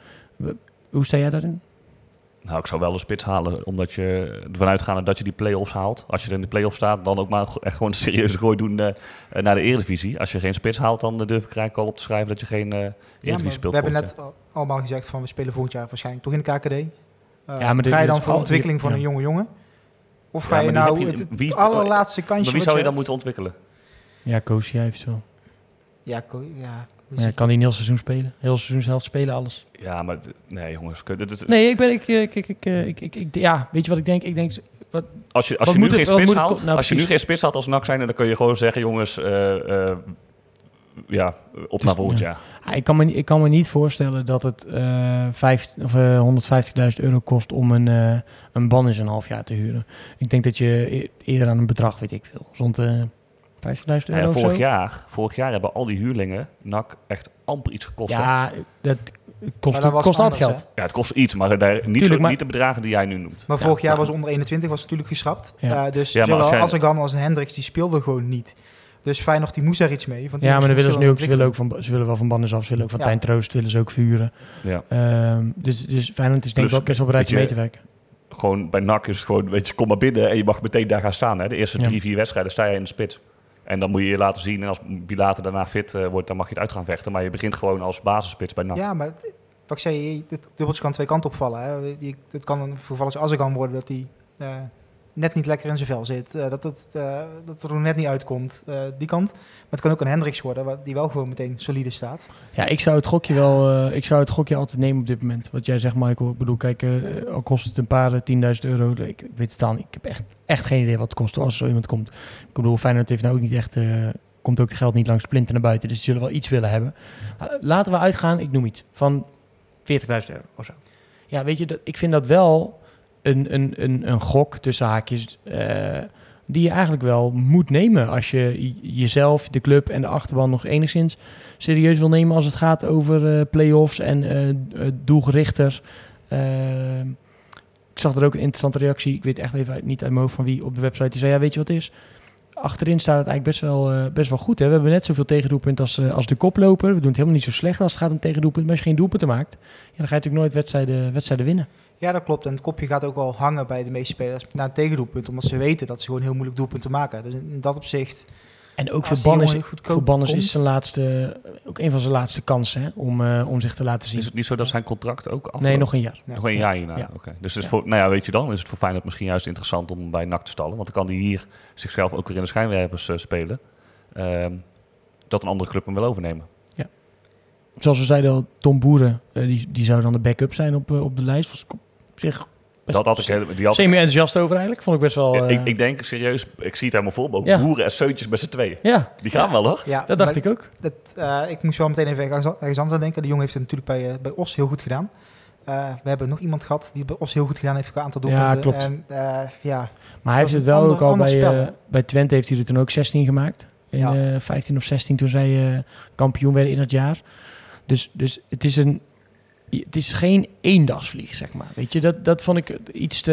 Hoe sta jij daarin? nou, ik zou wel een spits halen, omdat je ervan uitgaande dat je die play-offs haalt. Als je er in de play-offs staat, dan ook maar echt gewoon een serieuze gooi doen naar de Eredivisie. Als je geen spits haalt, dan durf ik eigenlijk al op te schrijven dat je geen eh Ja, Eredivisie maar speelt. we hebben net al- allemaal gezegd van we spelen volgend jaar waarschijnlijk toch in de KKD. Eh, Ja, maar ga je dan voor ontwikkeling van ja. een jonge jongen? Of Ja, ga je nou het, het wie- allerlaatste kansje Maar wie zou je dan moeten ontwikkelen? Ja, Kosia eventueel. Ja, ko- ja. dus ja, kan die een heel seizoen spelen? Heel seizoen zelf spelen, alles. Ja, maar nee jongens. kun- dit is- Nee, ik ben, ik, eh, ik, ik, ik, eh, ik, ik, ik- ja, weet je wat ik denk? Ik denk, wat, Als je, als Wat je nu geen spits moet het haalt, ko- nou, als je nu geen spits haalt als NAC zijn, dan kun je gewoon zeggen, jongens, eh, eh, ja, op Dus, naar volgend ja. jaar. Ah, ik, kan me, niet- ik kan me niet voorstellen dat het eh vijf, of, eh, 150.000 euro kost om een, eh een ban in een half jaar te huren. Ik denk dat je e- eerder aan een bedrag, weet ik veel, rond de 50.000 Nou euro ja, of vorig, zo. jaar, vorig jaar hebben al die huurlingen NAC echt amper iets gekost. hè? Ja, dat kost, dat was kost anders, geld. Ja, het kost iets, maar daar, niet, zo, maar- niet de bedragen die jij nu noemt. Maar Ja, vorig jaar maar- was onder 21 was natuurlijk geschrapt. Ja. Eh, dus Ja, zowel als jij- Azargan als Hendricks die speelden gewoon niet. Dus Feyenoord die moest daar iets mee. Want die Ja, maar dan willen ze nu ook, ze willen ook van, ze willen wel van Banners af, ze willen ook van Ja. Tijn Troost, willen ze ook vuren. Ja. Ehm, dus, dus Feyenoord is denk ik wel best wel bereid mee je, te werken. Gewoon bij NAC is het gewoon, weet je, kom maar binnen en je mag meteen daar gaan staan. Hè? De eerste Ja. drie, vier wedstrijden sta je in de spits. En dan moet je je laten zien. En als Bilater daarna fit eh, wordt, dan mag je het uit gaan vechten. Maar je begint gewoon als basisspits bij NAC. Ja, maar wat ik zei, het dubbeltje kan twee kanten opvallen. Hè. Je- Het kan een geval als Azargan worden dat hij eh, net niet lekker in zijn vel zit. eh, dat, het, eh, dat er net niet uitkomt, eh, die kant. Maar het kan ook een Hendricks worden, die wel gewoon meteen solide staat. Ja, ik zou het gokje wel, ik zou het gokje altijd nemen op dit moment. Wat jij zegt, Michael. Ik bedoel, kijk, al kost het een paar eh, 10.000 euro. Ik, weet het niet. Ik heb echt, echt geen idee wat het kost als zo iemand komt. Ik bedoel, Feyenoord heeft nou ook niet echt, komt ook het geld niet langs plinten naar buiten. Dus ze zullen wel iets willen hebben. Laten we uitgaan, ik noem iets, van 40.000 euro of zo. Ja, weet je, dat, ik vind dat wel een, een, een, een gok tussen haakjes. eh, die je eigenlijk wel moet nemen als je jezelf, de club en de achterban nog enigszins serieus wil nemen als het gaat over eh play-offs en eh, doelgerichter. Ik zag er ook een interessante reactie. Ik weet echt even niet uit mijn hoofd van wie op de website. Die zei, ja, weet je wat het is? Achterin staat het eigenlijk best wel, best wel goed. Hè? We hebben net zoveel tegendoelpunten als, als de koploper. We doen het helemaal niet zo slecht als het gaat om tegendoelpunten. Maar als je geen doelpunten maakt, ja, dan ga je natuurlijk nooit wedstrijden, wedstrijden winnen. Ja, dat klopt. En het kopje gaat ook wel hangen bij de meeste spelers na een tegendoelpunt. Omdat ze weten dat ze gewoon heel moeilijk doelpunten maken. Dus in dat opzicht... En ook voor Banners, is zijn laatste, ook een van zijn laatste kansen hè, om, eh, om zich te laten zien. Is het niet zo dat zijn contract ook af Nee, nog een jaar. Ja. Nog een jaar hierna. Ja. Oké. Dus het is Ja. voor, nou ja, weet je dan, is het voor Feyenoord misschien juist interessant om bij NAC te stallen. Want dan kan hij hier zichzelf ook weer in de schijnwerpers eh, spelen. Ehm, dat een andere club hem wil overnemen. Zoals we zeiden al, Tom Boeren, eh, die, die zou dan de backup zijn op, op de lijst. Ik zich Dat had ik, heel- die had, semi-enthousiast over eigenlijk. Vond ik best wel... eh, ik, ik denk serieus, ik zie het helemaal voor me. ook Ja. Boeren en Seuntjes met z'n tweeën. ja, Die gaan wel hoor. Ja, dat dacht maar ik ook. Dat, eh, ik moest wel meteen even ergens, ergens anders aan denken. De jongen heeft het natuurlijk bij, eh, bij Os heel goed gedaan. Eh, we hebben nog iemand gehad die het bij Os heel goed gedaan heeft qua aantal Ja, doelpunten. klopt. En, eh, ja, Maar hij heeft het een wel ander- ook al bij, bij Twente heeft hij er toen ook 16 gemaakt. In Ja. eh 15 of 16 toen zij eh, kampioen werden in dat jaar. Dus, dus het is een... Het is geen eendagsvlieg, zeg maar. Weet je, dat, dat vond ik iets te...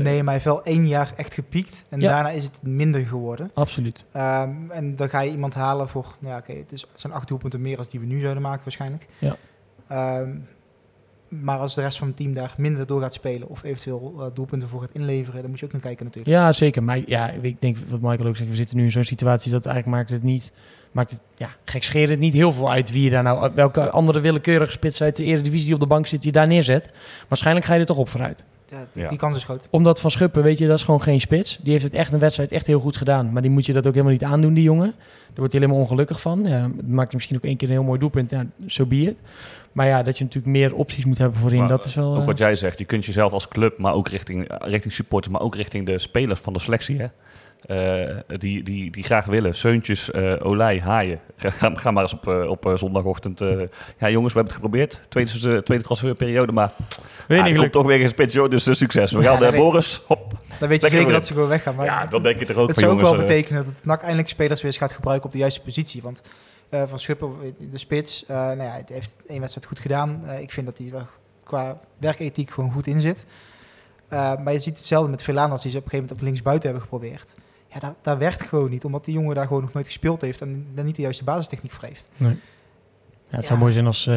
nee, maar hij heeft wel één jaar echt gepiekt. En Ja. daarna is het minder geworden. Absoluut. Ehm, en dan ga je iemand halen voor... Ja, oké, het, is- het zijn acht doelpunten meer als die we nu zouden maken waarschijnlijk. Ja. Ehm, maar als de rest van het team daar minder door gaat spelen... of eventueel eh, doelpunten voor gaat inleveren... dan moet je ook naar kijken natuurlijk. Ja, zeker. Maar ja, ik denk wat Michael ook zegt. We zitten nu in zo'n situatie dat eigenlijk maakt het niet... Maakt het, ja, gekscherend het niet heel veel uit wie je daar nou... Welke andere willekeurige spits uit de Eredivisie die op de bank zit... die je daar neerzet. Waarschijnlijk ga je er toch op vooruit. Ja, die, Ja. kans is groot. Omdat Van Schuppen, weet je, dat is gewoon geen spits. Die heeft het echt een wedstrijd echt heel goed gedaan. Maar die moet je dat ook helemaal niet aandoen, die jongen. Daar wordt hij helemaal ongelukkig van. Ja, het maakt hij misschien ook één keer een heel mooi doelpunt. Ja, zo be it. Maar ja, dat je natuurlijk meer opties moet hebben voorin, Maar dat is wel... Ook eh, wat jij zegt, je kunt jezelf als club, maar ook richting, richting supporters, maar ook richting de spelers van de selectie, hè? Eh, die, die, die graag willen. Seuntjes, eh Olij, Haaien. Ga, maar eens op, eh, op zondagochtend. eh, ja, jongens, we hebben het geprobeerd. Tweede, tweede transferperiode, maar Weet ah, niet er komt toch weer een spitsje, dus succes. We Ja, gaan dat weet- Boris, hop. Dan weet je zeker dat ze gewoon weggaan. Maar Ja, dan denk je er ook Het van, zou ook jongens. wel betekenen dat het NAC eindelijk spelers weer eens gaat gebruiken op de juiste positie. Want eh, Van Schuppen, de spits, eh nou ja, hij heeft één wedstrijd goed gedaan. Eh, ik vind dat hij er qua werkethiek gewoon goed in zit. Eh, maar je ziet hetzelfde met Velana als die ze op een gegeven moment op linksbuiten hebben geprobeerd. Ja, dat, dat werkt gewoon niet, omdat die jongen daar gewoon nog nooit gespeeld heeft en daar niet de juiste basistechniek voor heeft. Ja, het zou mooi zijn als, eh,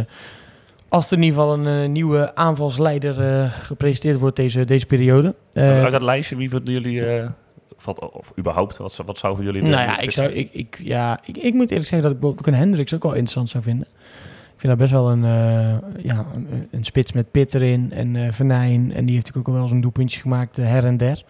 als er in ieder geval een eh, nieuwe aanvalsleider eh, gepresenteerd wordt deze, deze periode. Eh, uit dat lijstje, wie vinden jullie, eh, of, of überhaupt, wat, wat zou voor jullie nou ja, ik, zou, zijn? ik, ik, ja ik, ik moet eerlijk zeggen dat ik bijvoorbeeld een Hendricks ook wel interessant zou vinden. Ik vind dat best wel een, eh, ja, een, een spits met pit erin en eh Venijn. En die heeft natuurlijk ook al wel zo'n doelpuntje gemaakt her en der.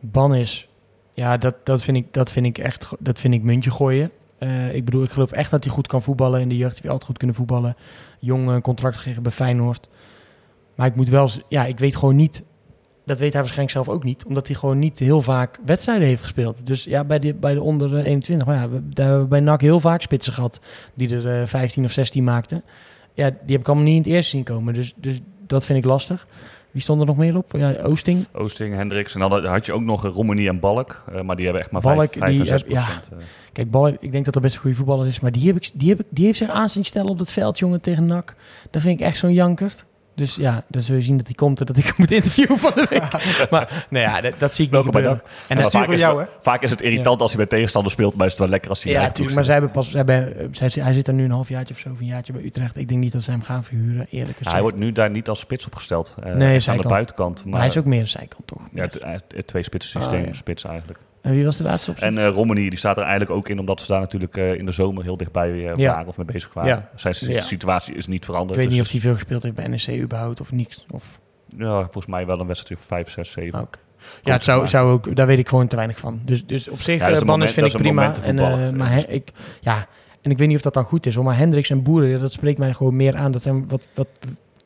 Ban is, ja, dat, dat, vind ik, dat vind ik echt, dat vind ik muntje gooien. Eh, ik bedoel, ik geloof echt dat hij goed kan voetballen. In de jeugd hij altijd goed kunnen voetballen. Jong eh, contract gekregen bij Feyenoord. Maar ik moet wel, ja, ik weet gewoon niet. Dat weet hij waarschijnlijk zelf ook niet, omdat hij gewoon niet heel vaak wedstrijden heeft gespeeld. Dus ja, bij de, bij de onder eh, 21, maar ja, daar hebben we bij NAC heel vaak spitsen gehad die er eh 15 of 16 maakten. Ja, die heb ik allemaal niet in het eerste zien komen, dus, dus dat vind ik lastig. Wie stond er nog meer op? Ja, Oosting. Oosting, Hendricks en dan had je ook nog Romani en Balk, eh, maar die hebben echt maar Balk, 5, 5 die en 6 heb- ja. eh. Kijk, Bal, ik denk dat dat best een goede voetballer is, maar die, heb ik, die, heb ik, die heeft zich aan zien stellen op dat veld, jongen, tegen NAC. Dat vind ik echt zo'n jankert. Dus ja, dan zul je zien dat hij komt en dat ik hem moet interviewen van de week. maar nou ja, dat, dat zie ik niet Welkom gebeuren. En dat sturen vaak, we is jou, het, vaak is het irritant als hij bij tegenstander speelt, maar is het wel lekker als hij Ja, natuurlijk. Maar zij hebben pas, zij hebben, zij, hij zit er nu een halfjaartje of zo, of een jaartje bij Utrecht. Ik denk niet dat ze hem gaan verhuren, eerlijk Ja, gezegd. hij wordt nu daar niet als spits opgesteld. eh, Nee, echt aan de buitenkant. Maar, maar hij is ook meer een zijkant, toch? ja, het, het, het twee spitsen systeem, Ah, ja. spits eigenlijk. En wie was de laatste optie? En eh Romani, die staat er eigenlijk ook in, omdat ze daar natuurlijk eh, in de zomer heel dichtbij eh, Ja. waren of mee bezig waren. Ja. Zijn Ja. situatie is niet ik veranderd. weet niet dus of hij veel gespeeld heeft bij NEC überhaupt of niks. Of, Ja, volgens mij wel een wedstrijd of 5, 6, 7. Oké. Ja, het zou, zou ook, daar weet ik gewoon te weinig van. Dus, dus op zich, Ja, moment- vind ik prima. En, eh, maar he- ik, ja, en ik weet niet of dat dan goed is, hoor. maar Hendricks en Boeren, dat spreekt mij gewoon meer aan. Dat zijn wat, wat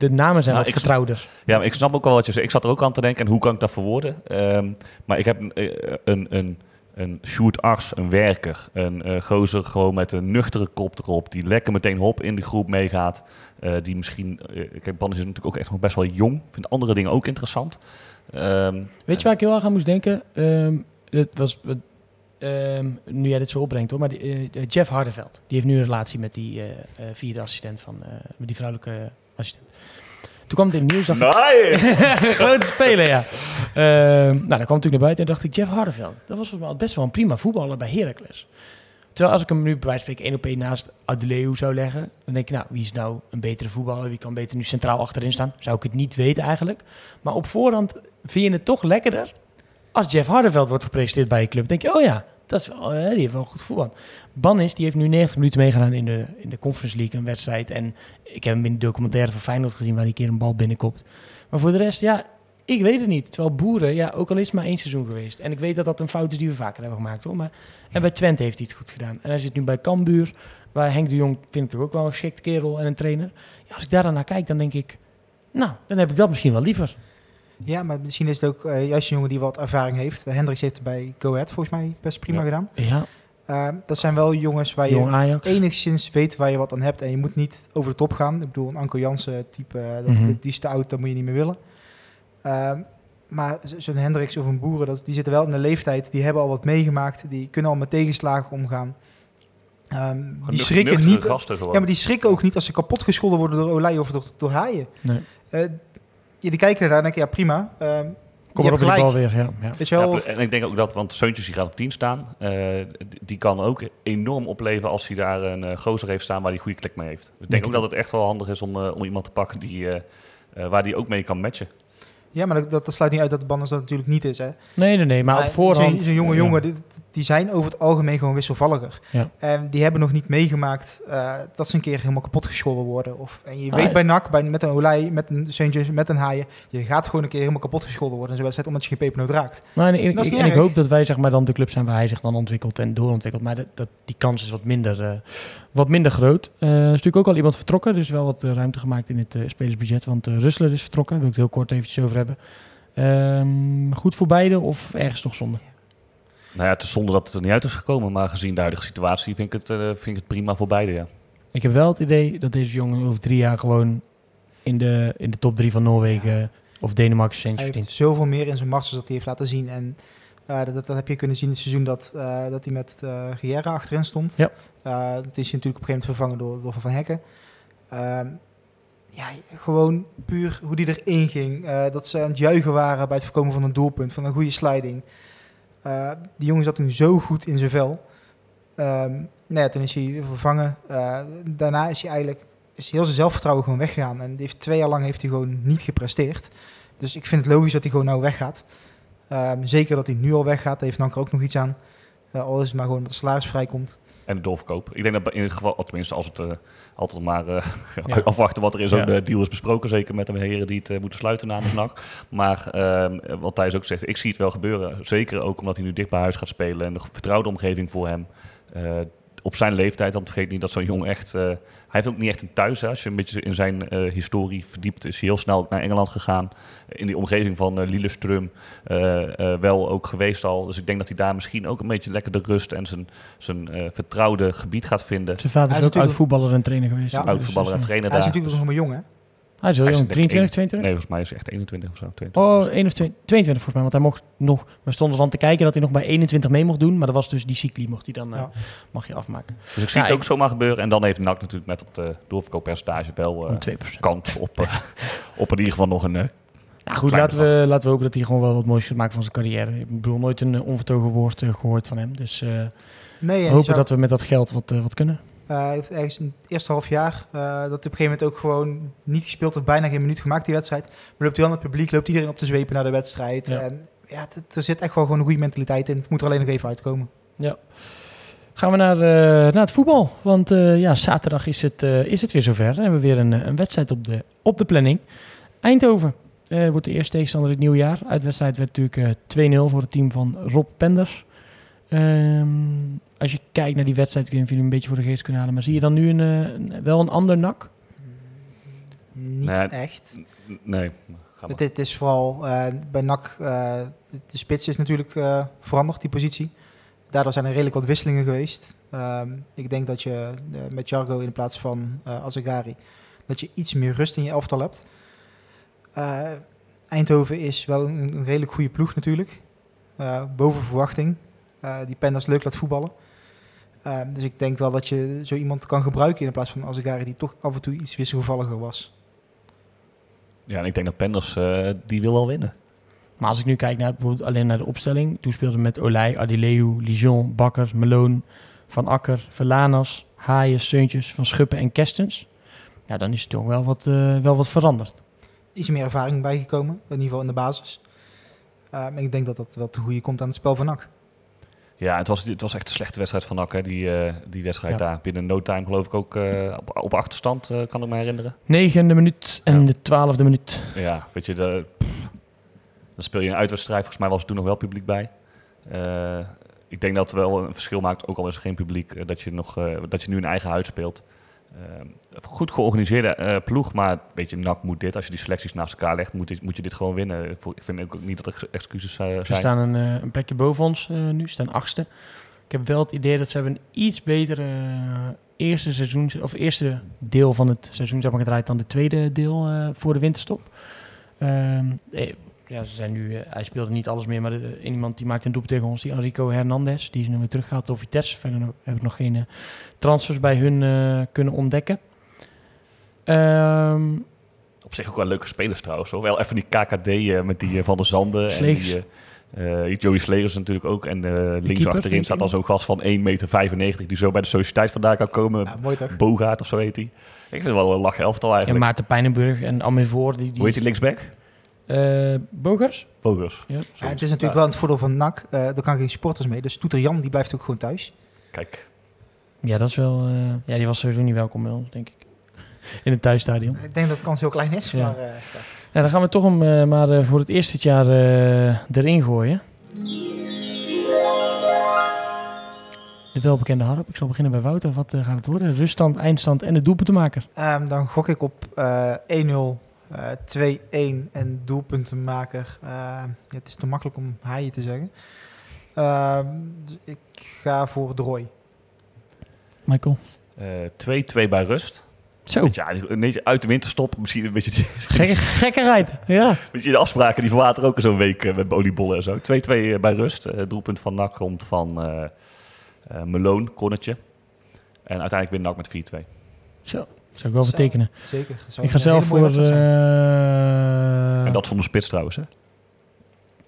de namen zijn Nou, wat getrouwder. Ja, maar ik snap ook wel wat je zegt. Ik zat er ook aan te denken, en hoe kan ik dat verwoorden? Ehm, maar ik heb een, eh, een, een, een shoot ars, een werker, een eh, gozer gewoon met een nuchtere kop erop, die lekker meteen hop in de groep meegaat. Eh, die misschien, eh kijk, Bannis is natuurlijk ook echt nog best wel jong, vindt andere dingen ook interessant. Ehm, Weet je waar ik heel erg aan moest denken? Ehm het was, ehm, nu jij dit zo opbrengt hoor, maar die, Jeff Hardeveld, die heeft nu een relatie met die eh, eh, vierde assistent van, eh, met die vrouwelijke assistent. Toen kwam het nieuws, Nice! grote speler, ja. Ehm, nou, dan kwam natuurlijk naar buiten en dacht ik, Jeff Hardeveld, dat was volgens mij best wel een prima voetballer bij Heracles. Terwijl als ik hem nu bij wijze van spreken één op één naast Adeleu zou leggen, dan denk ik, nou, wie is nou een betere voetballer? Wie kan beter nu centraal achterin staan? Zou ik het niet weten eigenlijk. Maar op voorhand vind je het toch lekkerder als Jeff Hardeveld wordt gepresenteerd bij je club. Dan denk je, oh ja, dat is wel, eh, die heeft wel goed voetbal. Bannis, die heeft nu 90 minuten meegedaan in de, in de Conference League, een wedstrijd. En ik heb hem in de documentaire van Feyenoord gezien, waar hij een keer een bal binnenkopt. Maar voor de rest, ja, ik weet het niet. Terwijl Boeren, ja, ook al is het maar één seizoen geweest. En ik weet dat dat een fout is die we vaker hebben gemaakt, hoor. Maar, en bij Twente heeft hij het goed gedaan. En hij zit nu bij Cambuur, waar Henk de Jong, vind ik toch ook wel een geschikt kerel en een trainer. Ja, als ik daar dan naar kijk, dan denk ik, nou, dan heb ik dat misschien wel liever. Ja, maar misschien is het ook eh, juist een jongen die wat ervaring heeft. Hendricks heeft het bij Go Ahead volgens mij best prima Ja. gedaan. Ja, Eh, dat zijn wel jongens waar je Ajax. enigszins weet waar je wat aan hebt. En je moet niet over de top gaan. Ik bedoel, een Anko Jansen type, eh, dat, Mhm. die, die is te oud, dat moet je niet meer willen. Ehm, maar zo- zo'n Hendricks of een Boeren, dat, die zitten wel in de leeftijd. Die hebben al wat meegemaakt. Die kunnen al met tegenslagen omgaan. Ehm, die schrikken niet. Ja, maar die schrikken ook niet als ze kapot gescholden worden door Olij of door, door Haaien. Nee. Eh, die kijken ernaar en denken, ja prima. Ehm Kom op gelijk. bal weer, ja. ja. Weet je wel, Ja, en ik denk ook dat, want Seuntjes die gaat op 10 staan, eh, die- kan ook enorm opleveren als hij daar een uh, gozer heeft staan waar hij goede klik mee heeft. Ik denk Denk ook ik dat het echt wel handig is om, eh, om iemand te pakken die, waar die ook mee kan matchen. Ja, maar dat, dat sluit niet uit dat de Banners dat natuurlijk niet is. Hè. Nee, nee, nee. Maar op voorhand... Zo'n jonge jongen, die, die zijn over het algemeen gewoon wisselvalliger. Ja. En die hebben nog niet meegemaakt eh, dat ze een keer helemaal kapot gescholden worden. Of, en je Ah, weet bij NAC, bij, met een Olij, met een Seuntjes, met een Haaien, je gaat gewoon een keer helemaal kapot gescholden worden in zo'n wedstrijd, omdat je geen pepernoot raakt. Maar en, ik, ik- niet en ik erg. hoop dat wij zeg maar, dan de club zijn waar hij zich dan ontwikkelt en doorontwikkelt. Maar dat, dat, die kans is wat minder, eh, wat minder groot. Eh, er is natuurlijk ook al iemand vertrokken. Dus wel wat ruimte gemaakt in het spelersbudget. Want uh, Russler is vertrokken. Daar wil ik het heel kort eventjes over hebben. Ehm, goed voor beide of ergens toch zonde? Nou ja, het is zonde dat het er niet uit is gekomen, maar gezien de huidige situatie vind ik het, eh, vind ik het prima voor beide, ja. Ik heb wel het idee dat deze jongen over drie jaar gewoon in de, in de top drie van Noorwegen of Denemarken centjes Hij heeft zoveel meer in zijn masters dat hij heeft laten zien. En eh, dat, dat heb je kunnen zien in het seizoen dat, eh, dat hij met uh, Guerra achterin stond. Ja. Uh, het is natuurlijk op een gegeven moment vervangen door, door Van Hekken. Ehm, ja, gewoon puur hoe die erin ging. Uh, dat ze aan het juichen waren bij het voorkomen van een doelpunt, van een goede sliding. Uh, die jongen zat toen zo goed in zijn vel. Um, nou ja, toen is hij vervangen. Uh, daarna is hij eigenlijk is heel zijn zelfvertrouwen gewoon weggegaan. En heeft, twee jaar lang heeft hij gewoon niet gepresteerd. Dus ik vind het logisch dat hij gewoon nou weggaat. Um, zeker dat hij nu al weggaat. Daar heeft Nanker ook nog iets aan. Al is het maar gewoon dat de salaris vrijkomt. En de doorverkoop. Ik denk dat in ieder geval, tenminste als het uh, altijd maar uh, ja. afwachten wat er in zo'n ja. deal is besproken. Zeker met de heren die het uh, moeten sluiten namens NAC. Maar ehm, wat Thijs ook zegt, ik zie het wel gebeuren. Zeker ook omdat hij nu dicht bij huis gaat spelen. En de vertrouwde omgeving voor hem. Eh, op zijn leeftijd, dan vergeet niet dat zo'n jong echt... Uh, hij heeft ook niet echt een thuis. Hè. Als je een beetje in zijn uh, historie verdiept, is hij heel snel naar Engeland gegaan. In die omgeving van uh, Lillestrøm uh, wel ook geweest al. Dus ik denk dat hij daar misschien ook een beetje lekker de rust en zijn, zijn vertrouwde gebied gaat vinden. Zijn vader is, is ook oud-voetballer en trainer geweest. Ja, oud-voetballer en trainer Hij daar. is natuurlijk nog maar jong, hè? Hij is heel jong, 23, 22? Nee, volgens mij is hij echt 21 of zo. 22. Oh, 1 of 2, 22 volgens mij. Want hij mocht nog... We stonden van te kijken dat hij nog bij 21 mee mocht doen. Maar dat was dus die cycli mocht hij dan... Ja. Uh, mag je afmaken. Dus ik zie ja, het ook ik, zomaar gebeuren. En dan heeft NAC natuurlijk met het uh, doorverkooppercentage wel uh, 2%. kans op, uh, op in ieder geval nog een... nou goed, laten we, laten we hopen dat hij gewoon wel wat moois gaat maken van zijn carrière. Ik bedoel, nooit een onvertogen woord gehoord van hem. Dus nee, hopen zou... dat we met dat geld wat, wat kunnen. Uh, heeft ergens in het eerste half jaar uh, dat hij op een gegeven moment ook gewoon niet gespeeld of bijna geen minuut gemaakt die wedstrijd. Maar loopt hij dan het publiek, loopt iedereen op te zwepen naar de wedstrijd. Ja. En ja, er zit echt wel gewoon een goede mentaliteit in. Het moet er alleen nog even uitkomen. Ja. Gaan we naar, uh, naar het voetbal. Want ja, zaterdag is het, is het weer zover. Dan hebben we weer een, een wedstrijd op de, op de planning. Eindhoven wordt de eerste tegenstander het nieuwe jaar. Uitwedstrijd werd natuurlijk 2-0 voor het team van Rob Penders. Um, als je kijkt naar die wedstrijd, niet of jullie een beetje voor de geest kunnen halen, maar zie je dan nu een, een wel een ander nak? Niet nee, echt. Nee. Het, het, is vooral uh, bij NAC, uh, de, de spits is natuurlijk uh, veranderd, die positie. Daardoor zijn er redelijk wat wisselingen geweest. Um, ik denk dat je met Jargo in plaats van Azagari, dat je iets meer rust in je elftal hebt. Eindhoven is wel een, een, redelijk goede ploeg natuurlijk. boven verwachting. Uh, die Penders leuk laat voetballen. Uh, dus ik denk wel dat je zo iemand kan gebruiken in plaats van Azegari die toch af en toe iets wisselgevalliger was. Ja, en ik denk dat Penders uh, die wil wel winnen. Maar als ik nu kijk naar bijvoorbeeld alleen naar de opstelling, toen speelde met Olij, Adileu, Lijon, Bakker, Meloon, Van Akker, Verlanas, Haaien, Seuntjes, Van Schuppen en Kerstens. Ja, dan is er toch wel wat, uh, wel wat veranderd. Iets meer ervaring bijgekomen, in ieder geval in de basis. Uh, en ik denk dat dat wel te goede komt aan het spel van NAC. Ja, het was, het was echt een slechte wedstrijd van NAC, hè, die, uh, die wedstrijd ja. daar. Binnen no time geloof ik ook uh, op, op achterstand, uh, kan ik me herinneren. Negende minuut en ja. de twaalfde minuut. Ja, weet je, de, pff, dan speel je een uitwedstrijd. Volgens mij was er toen nog wel publiek bij. ik denk dat het wel een verschil maakt, ook al is er geen publiek, dat, je nog, dat je nu een eigen huis speelt. Goed georganiseerde uh, ploeg, maar weet je, NAC moet dit. Als je die selecties naast elkaar legt, moet, dit, moet je dit gewoon winnen. Ik vind ook niet dat er excuses uh, zijn. Ze staan een, uh, een plekje boven ons nu, ze staan achtste. Ik heb wel het idee dat ze hebben een iets betere eerste seizoen, of eerste deel van het seizoen zeg maar, gedraaid dan de tweede deel voor de winterstop. Um, ja, ze zijn nu, hij speelde niet alles meer, maar de, iemand die maakt een doelpunt tegen ons, die Enrico Hernandez, die is nu weer teruggehaald door Vitesse. Verder heb ik nog geen uh, transfers bij hun uh, kunnen ontdekken. Um, Op zich ook wel leuke spelers trouwens. Hoor. Wel even die KKD uh, met die Van der Zanden. Slegers. En die, Joey Slegers natuurlijk ook. En links keeper, achterin staat al zo'n gast van 1,95 meter die zo bij de sociëteit vandaan kan komen. Ja, mooi toch? Bogaert of zo heet hij. Ik vind het wel een lach elftal eigenlijk. En Maarten Pijnenburg en Amevoor. Die, die Hoe heet die linksback? Eh Bogers? Bogers. Ja. Ja, het is natuurlijk wel het voordeel van NAC. eh er kan geen supporters mee. Dus Toeter Jan die blijft ook gewoon thuis. Kijk, Ja, dat is wel... eh, ja, die was sowieso niet welkom, wel, denk ik. In het thuisstadion. Ik denk dat de kans heel klein is. Ja. Maar, eh, ja. Ja, dan gaan we toch hem eh, maar eh, voor het eerst dit jaar eh, erin gooien. De welbekende harp. Ik zal beginnen bij Wouter. Wat gaat het worden? Ruststand, eindstand en de doelpuntenmaker. Ehm, dan gok ik op eh 1-0, eh 2-1 en doelpuntenmaker. Eh, ja, het is te makkelijk om haaien te zeggen. Ehm, dus ik ga voor Drooi. Michael. eh 2-2 bij rust. Zo, ja, een beetje uit de winterstop. Misschien een beetje, die- gekke, gekkerheid. Ja. weet je, de afspraken die verwateren ook zo'n week eh, met oliebollen en zo. 2-2 bij rust. Eh, doelpunt van NAC komt van eh eh Meloon, cornertje. En uiteindelijk wint NAC met 4-2. Zo, zou ik wel vertekenen. Zeker. Ik ga zelf voor eh en dat zonder spits trouwens, hè?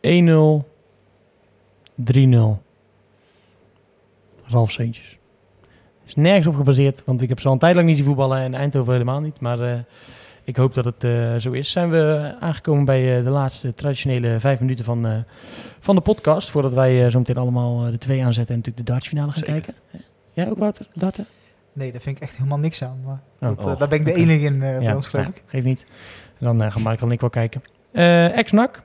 1-0, 3-0. Ralf Seuntjes. Is nergens op gebaseerd, want ik heb ze al een tijd lang niet zien voetballen en Eindhoven helemaal niet. Maar eh, ik hoop dat het eh, zo is. Zijn we aangekomen bij eh, de laatste traditionele vijf minuten van, eh, van de podcast. Voordat wij zo meteen allemaal de twee aanzetten en natuurlijk de dartsfinale gaan Zeker. kijken. Jij ook, Wouter? Darten? Nee, daar vind ik echt helemaal niks aan. Maar Oh. dat, eh, Oh, daar ben ik de enige in eh, bij ons, geloof ik. geeft niet. Dan eh, gaan Michael en ik wel kijken. Eh Ex-NAC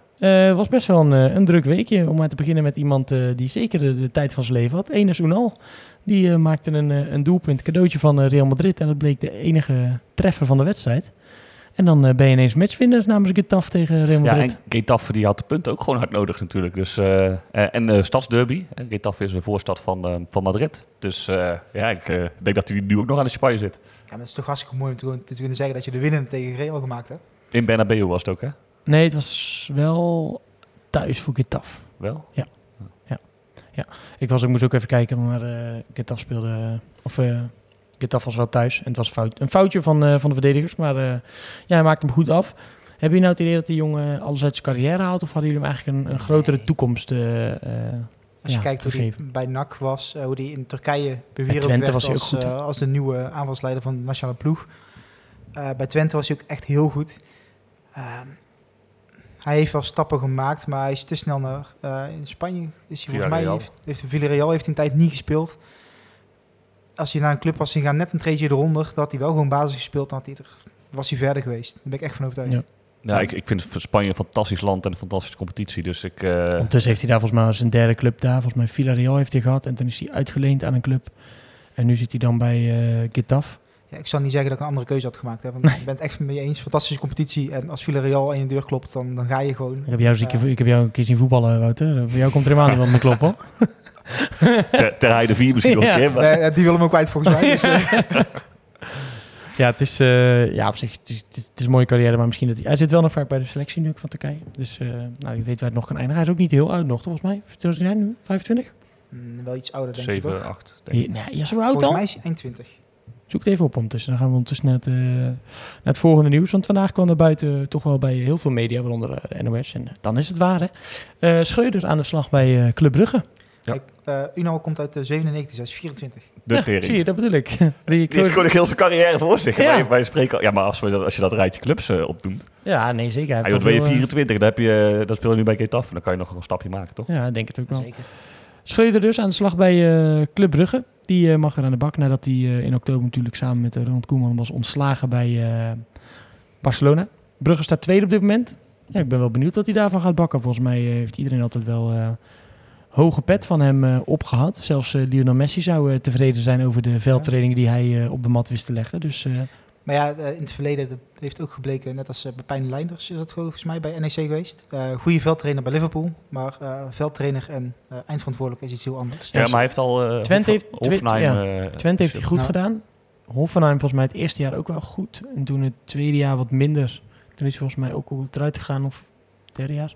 was best wel een, een druk weekje. Om maar te beginnen met iemand die zeker de, de tijd van zijn leven had. Enes Unal. Die maakte een, een doelpunt, cadeautje van Real Madrid. En dat bleek de enige treffer van de wedstrijd. En dan eh, ben je ineens matchwinner namens Getafe tegen Real Ja, Madrid. en Getafe die had de punten ook gewoon hard nodig natuurlijk. Dus, eh, eh, en de stadsderby. En Getafe is een voorstad van, van Madrid. Dus eh, ja, ik eh, denk dat hij nu ook nog aan de Spanje zit. Ja, maar het is toch hartstikke mooi om te, te kunnen zeggen dat je de winnende tegen Real gemaakt hebt. In Bernabeu was het ook, hè? Nee, het was wel thuis voor Getafe. Wel? Ik, was, ik moest ook even kijken, maar eh Getafe speelde... eh, of eh Getafe was wel thuis. En het was fout, een foutje van, eh, van de verdedigers. Maar eh, ja, hij maakte hem goed af. Hebben jullie nou het idee dat die jongen alles uit zijn carrière haalt? Of hadden jullie hem eigenlijk een, een grotere toekomst eh, eh, Als je Ja, kijkt hoe hij gegeven. bij NAC was, hoe hij in Turkije bewereld Twente werd was hij ook als, goed, eh, als de nieuwe aanvalsleider van de nationale ploeg. Eh, bij Twente was hij ook echt heel goed. Ehm, hij heeft wel stappen gemaakt, maar hij is te snel naar... eh, in Spanje is hij volgens mij... Heeft, heeft Villarreal heeft een tijd niet gespeeld. Als hij naar een club was gegaan, net een treedje eronder, dat hij wel gewoon basis gespeeld, dan had hij er, was hij verder geweest. Daar ben ik echt van overtuigd. Ja. Ja, ik, ik vind Spanje een fantastisch land en een fantastische competitie. Dus ik... eh, Ondertussen heeft hij daar volgens mij zijn derde club daar. Volgens mij Villarreal heeft hij gehad. En toen is hij uitgeleend aan een club. En nu zit hij dan bij eh Getafe. Ja, ik zal niet zeggen dat ik een andere keuze had gemaakt. Hè, want ik ben het echt mee eens. Fantastische competitie. En als Villarreal aan je deur klopt, dan, dan ga je gewoon. Ik heb jou, eens een Ja. keer- ik heb jou een keer zien voetballen, Wouter. Bij jou komt er helemaal niemand meer kloppen. ter, ter Heide 4 misschien nog Ja. een keer. Maar, Nee, die willen hem ook kwijt volgens mij. Dus, eh, Ja, het is, eh, ja, op zich, het is, het, is, het is een mooie carrière, maar misschien dat hij... Hij zit wel nog vaak bij de selectie nu van Turkije. Dus, eh, nou, je weet waar het nog kan eindigen. Hij is ook niet heel oud nog, volgens mij. Is hij nu? 25? mm, wel iets ouder, denk ik 7, toch? 8. Denk ik. Ja, zo oud Volgens al? mij is hij eind 20. Zoek het even op ondertussen. Dan gaan we ondertussen naar het, eh, naar het volgende nieuws. Want vandaag kwam er buiten toch wel bij heel veel media, waaronder de NOS. En dan is het waar, hè. Eh, Schreuder aan de slag bij eh, Club Brugge. Ja. Kijk, eh, Unal komt uit de 97, hij is 24. De Ja, tering. zie je, dat bedoel ik. Die Die heeft gewoon een heel zijn carrière voor zich. Ja. Wij, wij spreken, al- ja, maar als, we als je dat rijtje clubs eh, opdoet. Ja, nee, zeker. Hij heeft wordt ben je al veel, eh, 24, dan, heb je, eh, dan speel je nu bij Getafe. Dan kan je nog een stapje maken, toch? Ja, ik denk het ook wel. Zeker. Schreuder dus aan de slag bij eh, Club Brugge. Die eh, mag weer aan de bak nadat hij eh, in oktober natuurlijk samen met eh, Ronald Koeman was ontslagen bij eh, Barcelona. Brugge staat tweede op dit moment. Ja, ik ben wel benieuwd wat hij daarvan gaat bakken. Volgens mij eh, heeft iedereen altijd wel eh, hoge pet van hem eh, opgehad. Zelfs eh, Lionel Messi zou eh, tevreden zijn over de veldtrainingen die hij op de mat wist te leggen. Dus eh, Maar ja, in het verleden dat heeft ook gebleken, net als uh, Pepijn Leinders is dat volgens mij bij NEC geweest. Eh goede veldtrainer bij Liverpool, maar eh, veldtrainer en eh, eindverantwoordelijk is iets heel anders. Ja, maar hij heeft al... Twente heeft- Hoffenheim... ja. Twente heeft hij goed Nou. gedaan. Hoffenheim volgens mij het eerste jaar ook wel goed. En toen het tweede jaar wat minder. Toen is hij volgens mij ook goed eruit gegaan. Of derde jaar.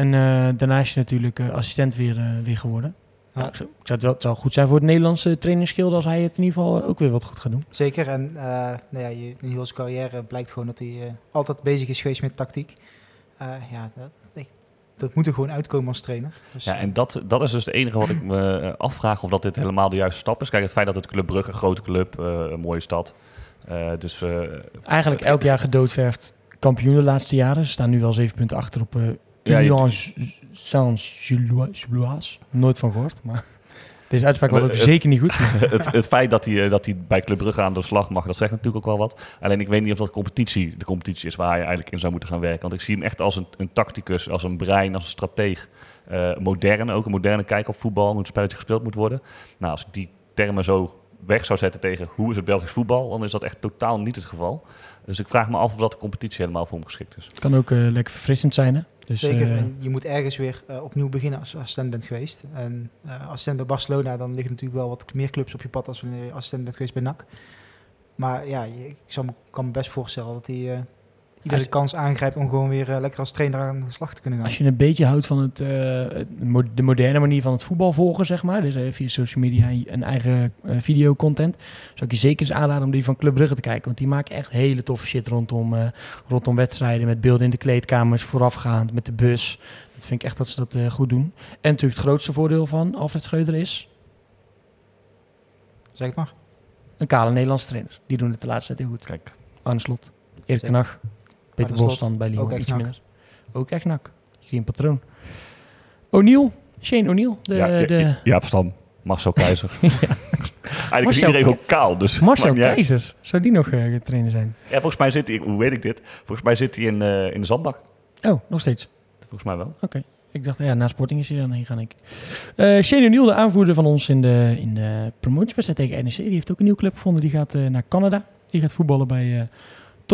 En eh, daarna is hij natuurlijk eh, assistent weer, eh, weer geworden. Ja. Nou, ik zou, ik zou het, wel, het zou goed zijn voor het Nederlandse trainingsschilde als hij het in ieder geval ook weer wat goed gaat doen. Zeker, en eh, nou ja, je, in heel zijn carrière blijkt gewoon dat hij eh, altijd bezig is geweest met tactiek. Eh, ja, dat, ik- dat moet er gewoon uitkomen als trainer. Dus, Ja, en dat, dat is dus het enige wat ik me afvraag of dat dit helemaal de juiste stap is. Kijk, het feit dat het Club Brugge, een grote club, eh, een mooie stad. eh, dus eh, Eigenlijk elk jaar gedoodverfd kampioen de laatste jaren. Ze staan nu wel zeven punten achter op eh je- Union Saint-Gilloise. Nooit van gehoord, maar deze uitspraak was ook het- zeker niet goed. het, het feit dat hij, eh, dat hij bij Club Brugge aan de slag mag, dat zegt natuurlijk ook wel wat. Alleen ik weet niet of dat competitie de competitie is waar hij eigenlijk in zou moeten gaan werken. Want ik zie hem echt als een, een tacticus, als een brein, als een strateeg. Eh moderne ook, een moderne kijk op voetbal, hoe het spelletje gespeeld moet worden. Nou, als ik die termen zo weg zou zetten tegen hoe is het Belgisch voetbal, dan is dat echt totaal niet het geval. Dus ik vraag me af of dat de competitie helemaal voor hem geschikt is. Het kan ook eh, lekker verfrissend zijn, hè? Dus, Zeker, eh, en je moet ergens weer eh, opnieuw beginnen als assistent bent geweest. En eh assistent bij Barcelona, dan liggen natuurlijk wel wat meer clubs op je pad als wanneer je assistent bent geweest bij NAC. Maar ja, ik zou me, kan me best voorstellen dat hij iedere Als- kans aangrijpt om gewoon weer eh, lekker als trainer aan de slag te kunnen gaan. Als je een beetje houdt van het, eh, de moderne manier van het voetbal volgen, zeg maar. Dus eh, via social media en- en eigen videocontent. Zou ik je zeker eens aanraden om die van Club Brugge te kijken. Want die maken echt hele toffe shit rondom, eh, rondom wedstrijden. Met beelden in de kleedkamers, voorafgaand, met de bus. Dat vind ik echt dat ze dat eh, goed doen. En natuurlijk het grootste voordeel van Alfred Schreuder is... Zeg het maar. Een kale Nederlandse trainer. Die doen het de laatste tijd heel goed. Kijk, Arne Slot, Erik ten Zeker. Hag, Peter Bos dan bij Lyon ook iets minder. Ook ex-NAC. Geen patroon. O'Neill, Shane O'Neill. De, ja, ja, de, Jaap Stam, Marcel Keizer. Eigenlijk is Marcel- iedereen ook kaal, dus Marcel. Keizers. Zou die nog trainer zijn? Ja, volgens mij zit hij, hoe weet ik dit? Volgens mij zit hij in, eh, in de zandbak. Oh, nog steeds. Volgens mij wel. Ik dacht, ja, na Sporting is hij dan heen gaan, ik. Eh Shane O'Neill, de aanvoerder van ons in de, in de promotiewedstrijd tegen NEC, die heeft ook een nieuwe club gevonden. Die gaat naar Canada. Die gaat voetballen bij eh,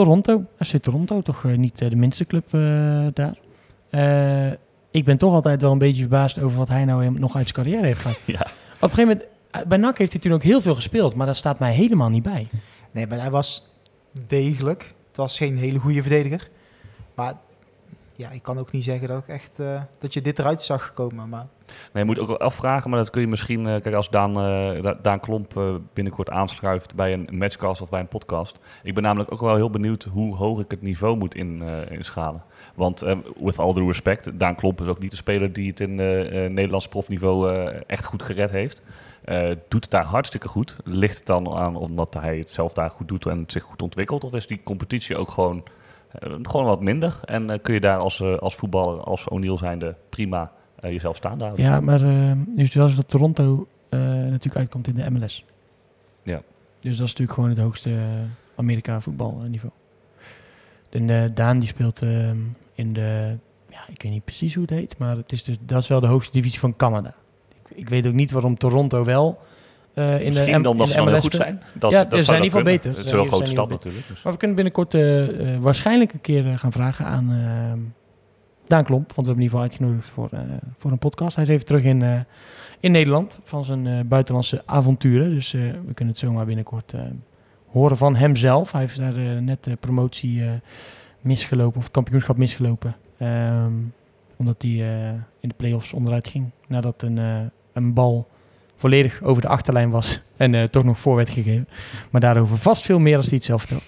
Toronto. FC Toronto, toch eh, niet eh, de minste club eh, daar. Eh, ik ben toch altijd wel een beetje verbaasd over wat hij nou hem- nog uit zijn carrière heeft gehad. Ja. Op een gegeven moment, bij NAC heeft hij toen ook heel veel gespeeld, maar dat staat mij helemaal niet bij. Nee, maar hij was degelijk. Het was geen hele goede verdediger. Maar ja, ik kan ook niet zeggen dat, ik echt, eh, dat je dit eruit zag komen. Maar Nee, je moet ook wel afvragen, maar dat kun je misschien... eh, kijk, als Daan, eh, Da- Daan Klomp binnenkort aanschuift bij een matchcast of bij een podcast. Ik ben namelijk ook wel heel benieuwd hoe hoog ik het niveau moet in, inschalen. Want, with all due respect, Daan Klomp is ook niet de speler die het in Nederlands profniveau echt goed gered heeft. Doet het daar hartstikke goed? Ligt het dan aan omdat hij het zelf daar goed doet en zich goed ontwikkelt? Of is die competitie ook gewoon, gewoon wat minder? En eh, kun je daar als, eh, als voetballer, als O'Neill zijnde, prima eh, jezelf staan houden? Ja, maar eh, nu is het wel zo dat Toronto eh, natuurlijk uitkomt in de MLS. Ja. Dus dat is natuurlijk gewoon het hoogste eh, Amerika voetbalniveau. En eh, Daan die speelt in de, ja, ik weet niet precies hoe het heet, maar het is dus, dat is wel de hoogste divisie van Canada. Ik, ik weet ook niet waarom Toronto wel eh, in Misschien de omdat ze dan heel goed zijn. Dat, Ja, dat ze zijn in ieder geval beter. Het is wel een grote stad natuurlijk. Dus. Maar we kunnen binnenkort eh, eh, waarschijnlijk een keer gaan vragen aan ehm, Daan Klomp. Want we hebben in ieder geval uitgenodigd voor, voor een podcast. Hij is even terug in, in Nederland van zijn buitenlandse avonturen. Dus we kunnen het zomaar binnenkort horen van hemzelf. Hij heeft daar net de promotie misgelopen, of het kampioenschap misgelopen. Ehm, omdat hij in de play-offs onderuit ging. Nadat een, een bal volledig over de achterlijn was en eh, toch nog voor werd gegeven. Maar daarover vast veel meer als hij het zelf vertelt.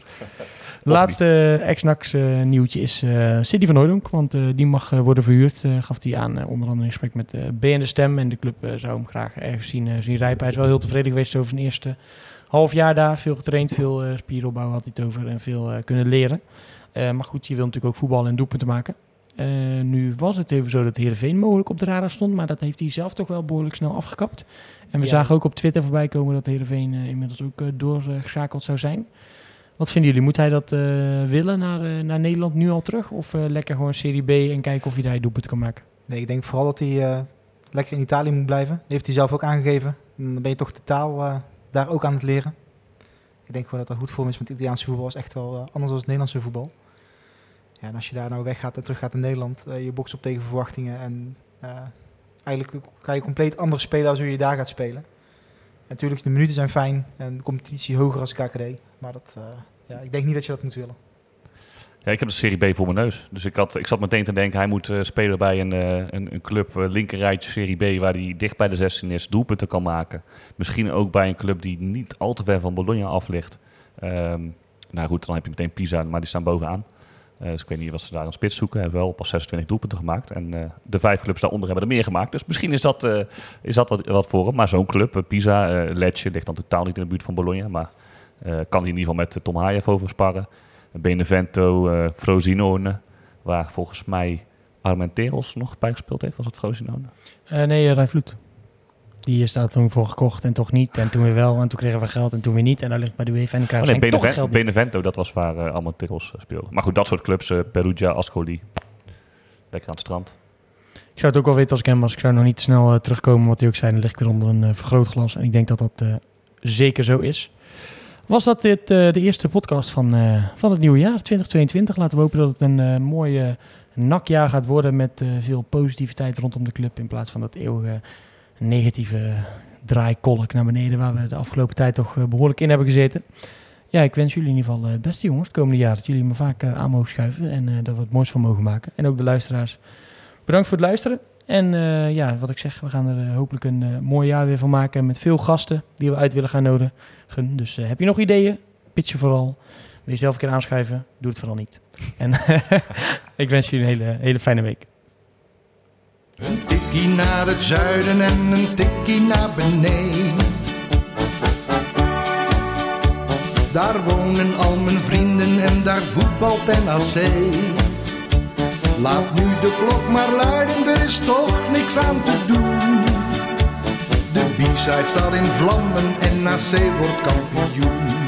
Laatste ex-NAX eh, nieuwtje is eh City van Hooydonk, want eh, die mag eh, worden verhuurd, eh, gaf hij aan, eh, onder andere in gesprek met eh BN De Stem. En de club eh, zou hem graag ergens zien, eh, zien rijpen. Hij is wel heel tevreden geweest over zijn eerste half jaar daar. Veel getraind, veel eh spieropbouw had hij het over en veel eh, kunnen leren. Eh, maar goed, je wil natuurlijk ook voetballen en doelpunten maken. Eh, nu was het even zo dat Heerenveen mogelijk op de radar stond, maar dat heeft hij zelf toch wel behoorlijk snel afgekapt. En we Ja. zagen ook op Twitter voorbij komen dat Heerenveen eh, inmiddels ook eh, doorgeschakeld zou zijn. Wat vinden jullie? Moet hij dat willen naar, naar Nederland nu al terug? Of lekker gewoon Serie B en kijken of hij daar doelpunt kan maken? nee, ik denk vooral dat hij lekker in Italië moet blijven. Dat heeft hij zelf ook aangegeven. Dan ben je toch de taal daar ook aan het leren. Ik denk gewoon dat dat goed voor hem is, want het Italiaanse voetbal is echt wel anders dan het Nederlandse voetbal. Ja, en als je daar nou weggaat en terug gaat in Nederland, eh, je bokst op tegen verwachtingen. En eh, eigenlijk ga je compleet anders spelen als hoe je daar gaat spelen. En natuurlijk, de minuten zijn fijn en de competitie hoger als KKD. Maar dat, eh, ja, ik denk niet dat je dat moet willen. Ja, ik heb de Serie B voor mijn neus. Dus ik, had, ik zat meteen te denken, hij moet spelen bij een, een, een club, linkerrijtje Serie B, waar hij dicht bij de 16 is, doelpunten kan maken. Misschien ook bij een club die niet al te ver van Bologna af ligt. Ehm, nou goed, dan heb je meteen Pisa, maar die staan bovenaan. Eh, dus ik weet niet wat ze daar een spits zoeken. Hebben wel pas 26 doelpunten gemaakt. En eh, de vijf clubs daaronder hebben er meer gemaakt. Dus misschien is dat, eh, is dat wat, wat voor hem. Maar zo'n club, Pisa, Lecce, ligt dan totaal niet in de buurt van Bologna. Maar kan hij in ieder geval met Tom Haaien over sparren. Benevento, Frosinone, waar volgens mij Armenteros nog bij gespeeld heeft. Was het Frosinone? Nee, Rijvloed. Die is daar toen voor gekocht en toch niet. En toen weer wel. En toen kregen we geld en toen weer niet. En daar ligt bij de UEFA en dan Oh, nee, toch geld. Benevento, dat was waar eh Armenteros eh, speelde. Maar goed, dat soort clubs, eh, Perugia, Ascoli, lekker aan het strand. Ik zou het ook wel weten als ik hem was. Ik zou nog niet snel terugkomen. Wat hij ook zei, dan lig ik weer onder een vergrootglas. En ik denk dat dat zeker zo is. Was dat dit, de eerste podcast van, van het nieuwe jaar, 2022. Laten we hopen dat het een mooi eh, nakjaar gaat worden met veel positiviteit rondom de club. In plaats van dat eeuwige negatieve draaikolk naar beneden waar we de afgelopen tijd toch eh, behoorlijk in hebben gezeten. Ja, ik wens jullie in ieder geval eh, het beste jongens het komende jaar. Dat jullie me vaak eh, aan mogen schuiven en dat we het moois van mogen maken. En ook de luisteraars. Bedankt voor het luisteren. En ja, wat ik zeg, we gaan er hopelijk een mooi jaar weer van maken met veel gasten die we uit willen gaan nodigen. Dus heb je nog ideeën? Pitch je vooral. Wil je zelf een keer aanschuiven? Doe het vooral niet. En ik wens jullie een hele, hele fijne week. Een tikkie naar het zuiden en een tikkie naar beneden. Daar wonen al mijn vrienden en daar voetbalt NAC. Laat nu de klok maar luiden, er is toch niks aan te doen. De B-side staat in vlammen en NAC wordt kampioen.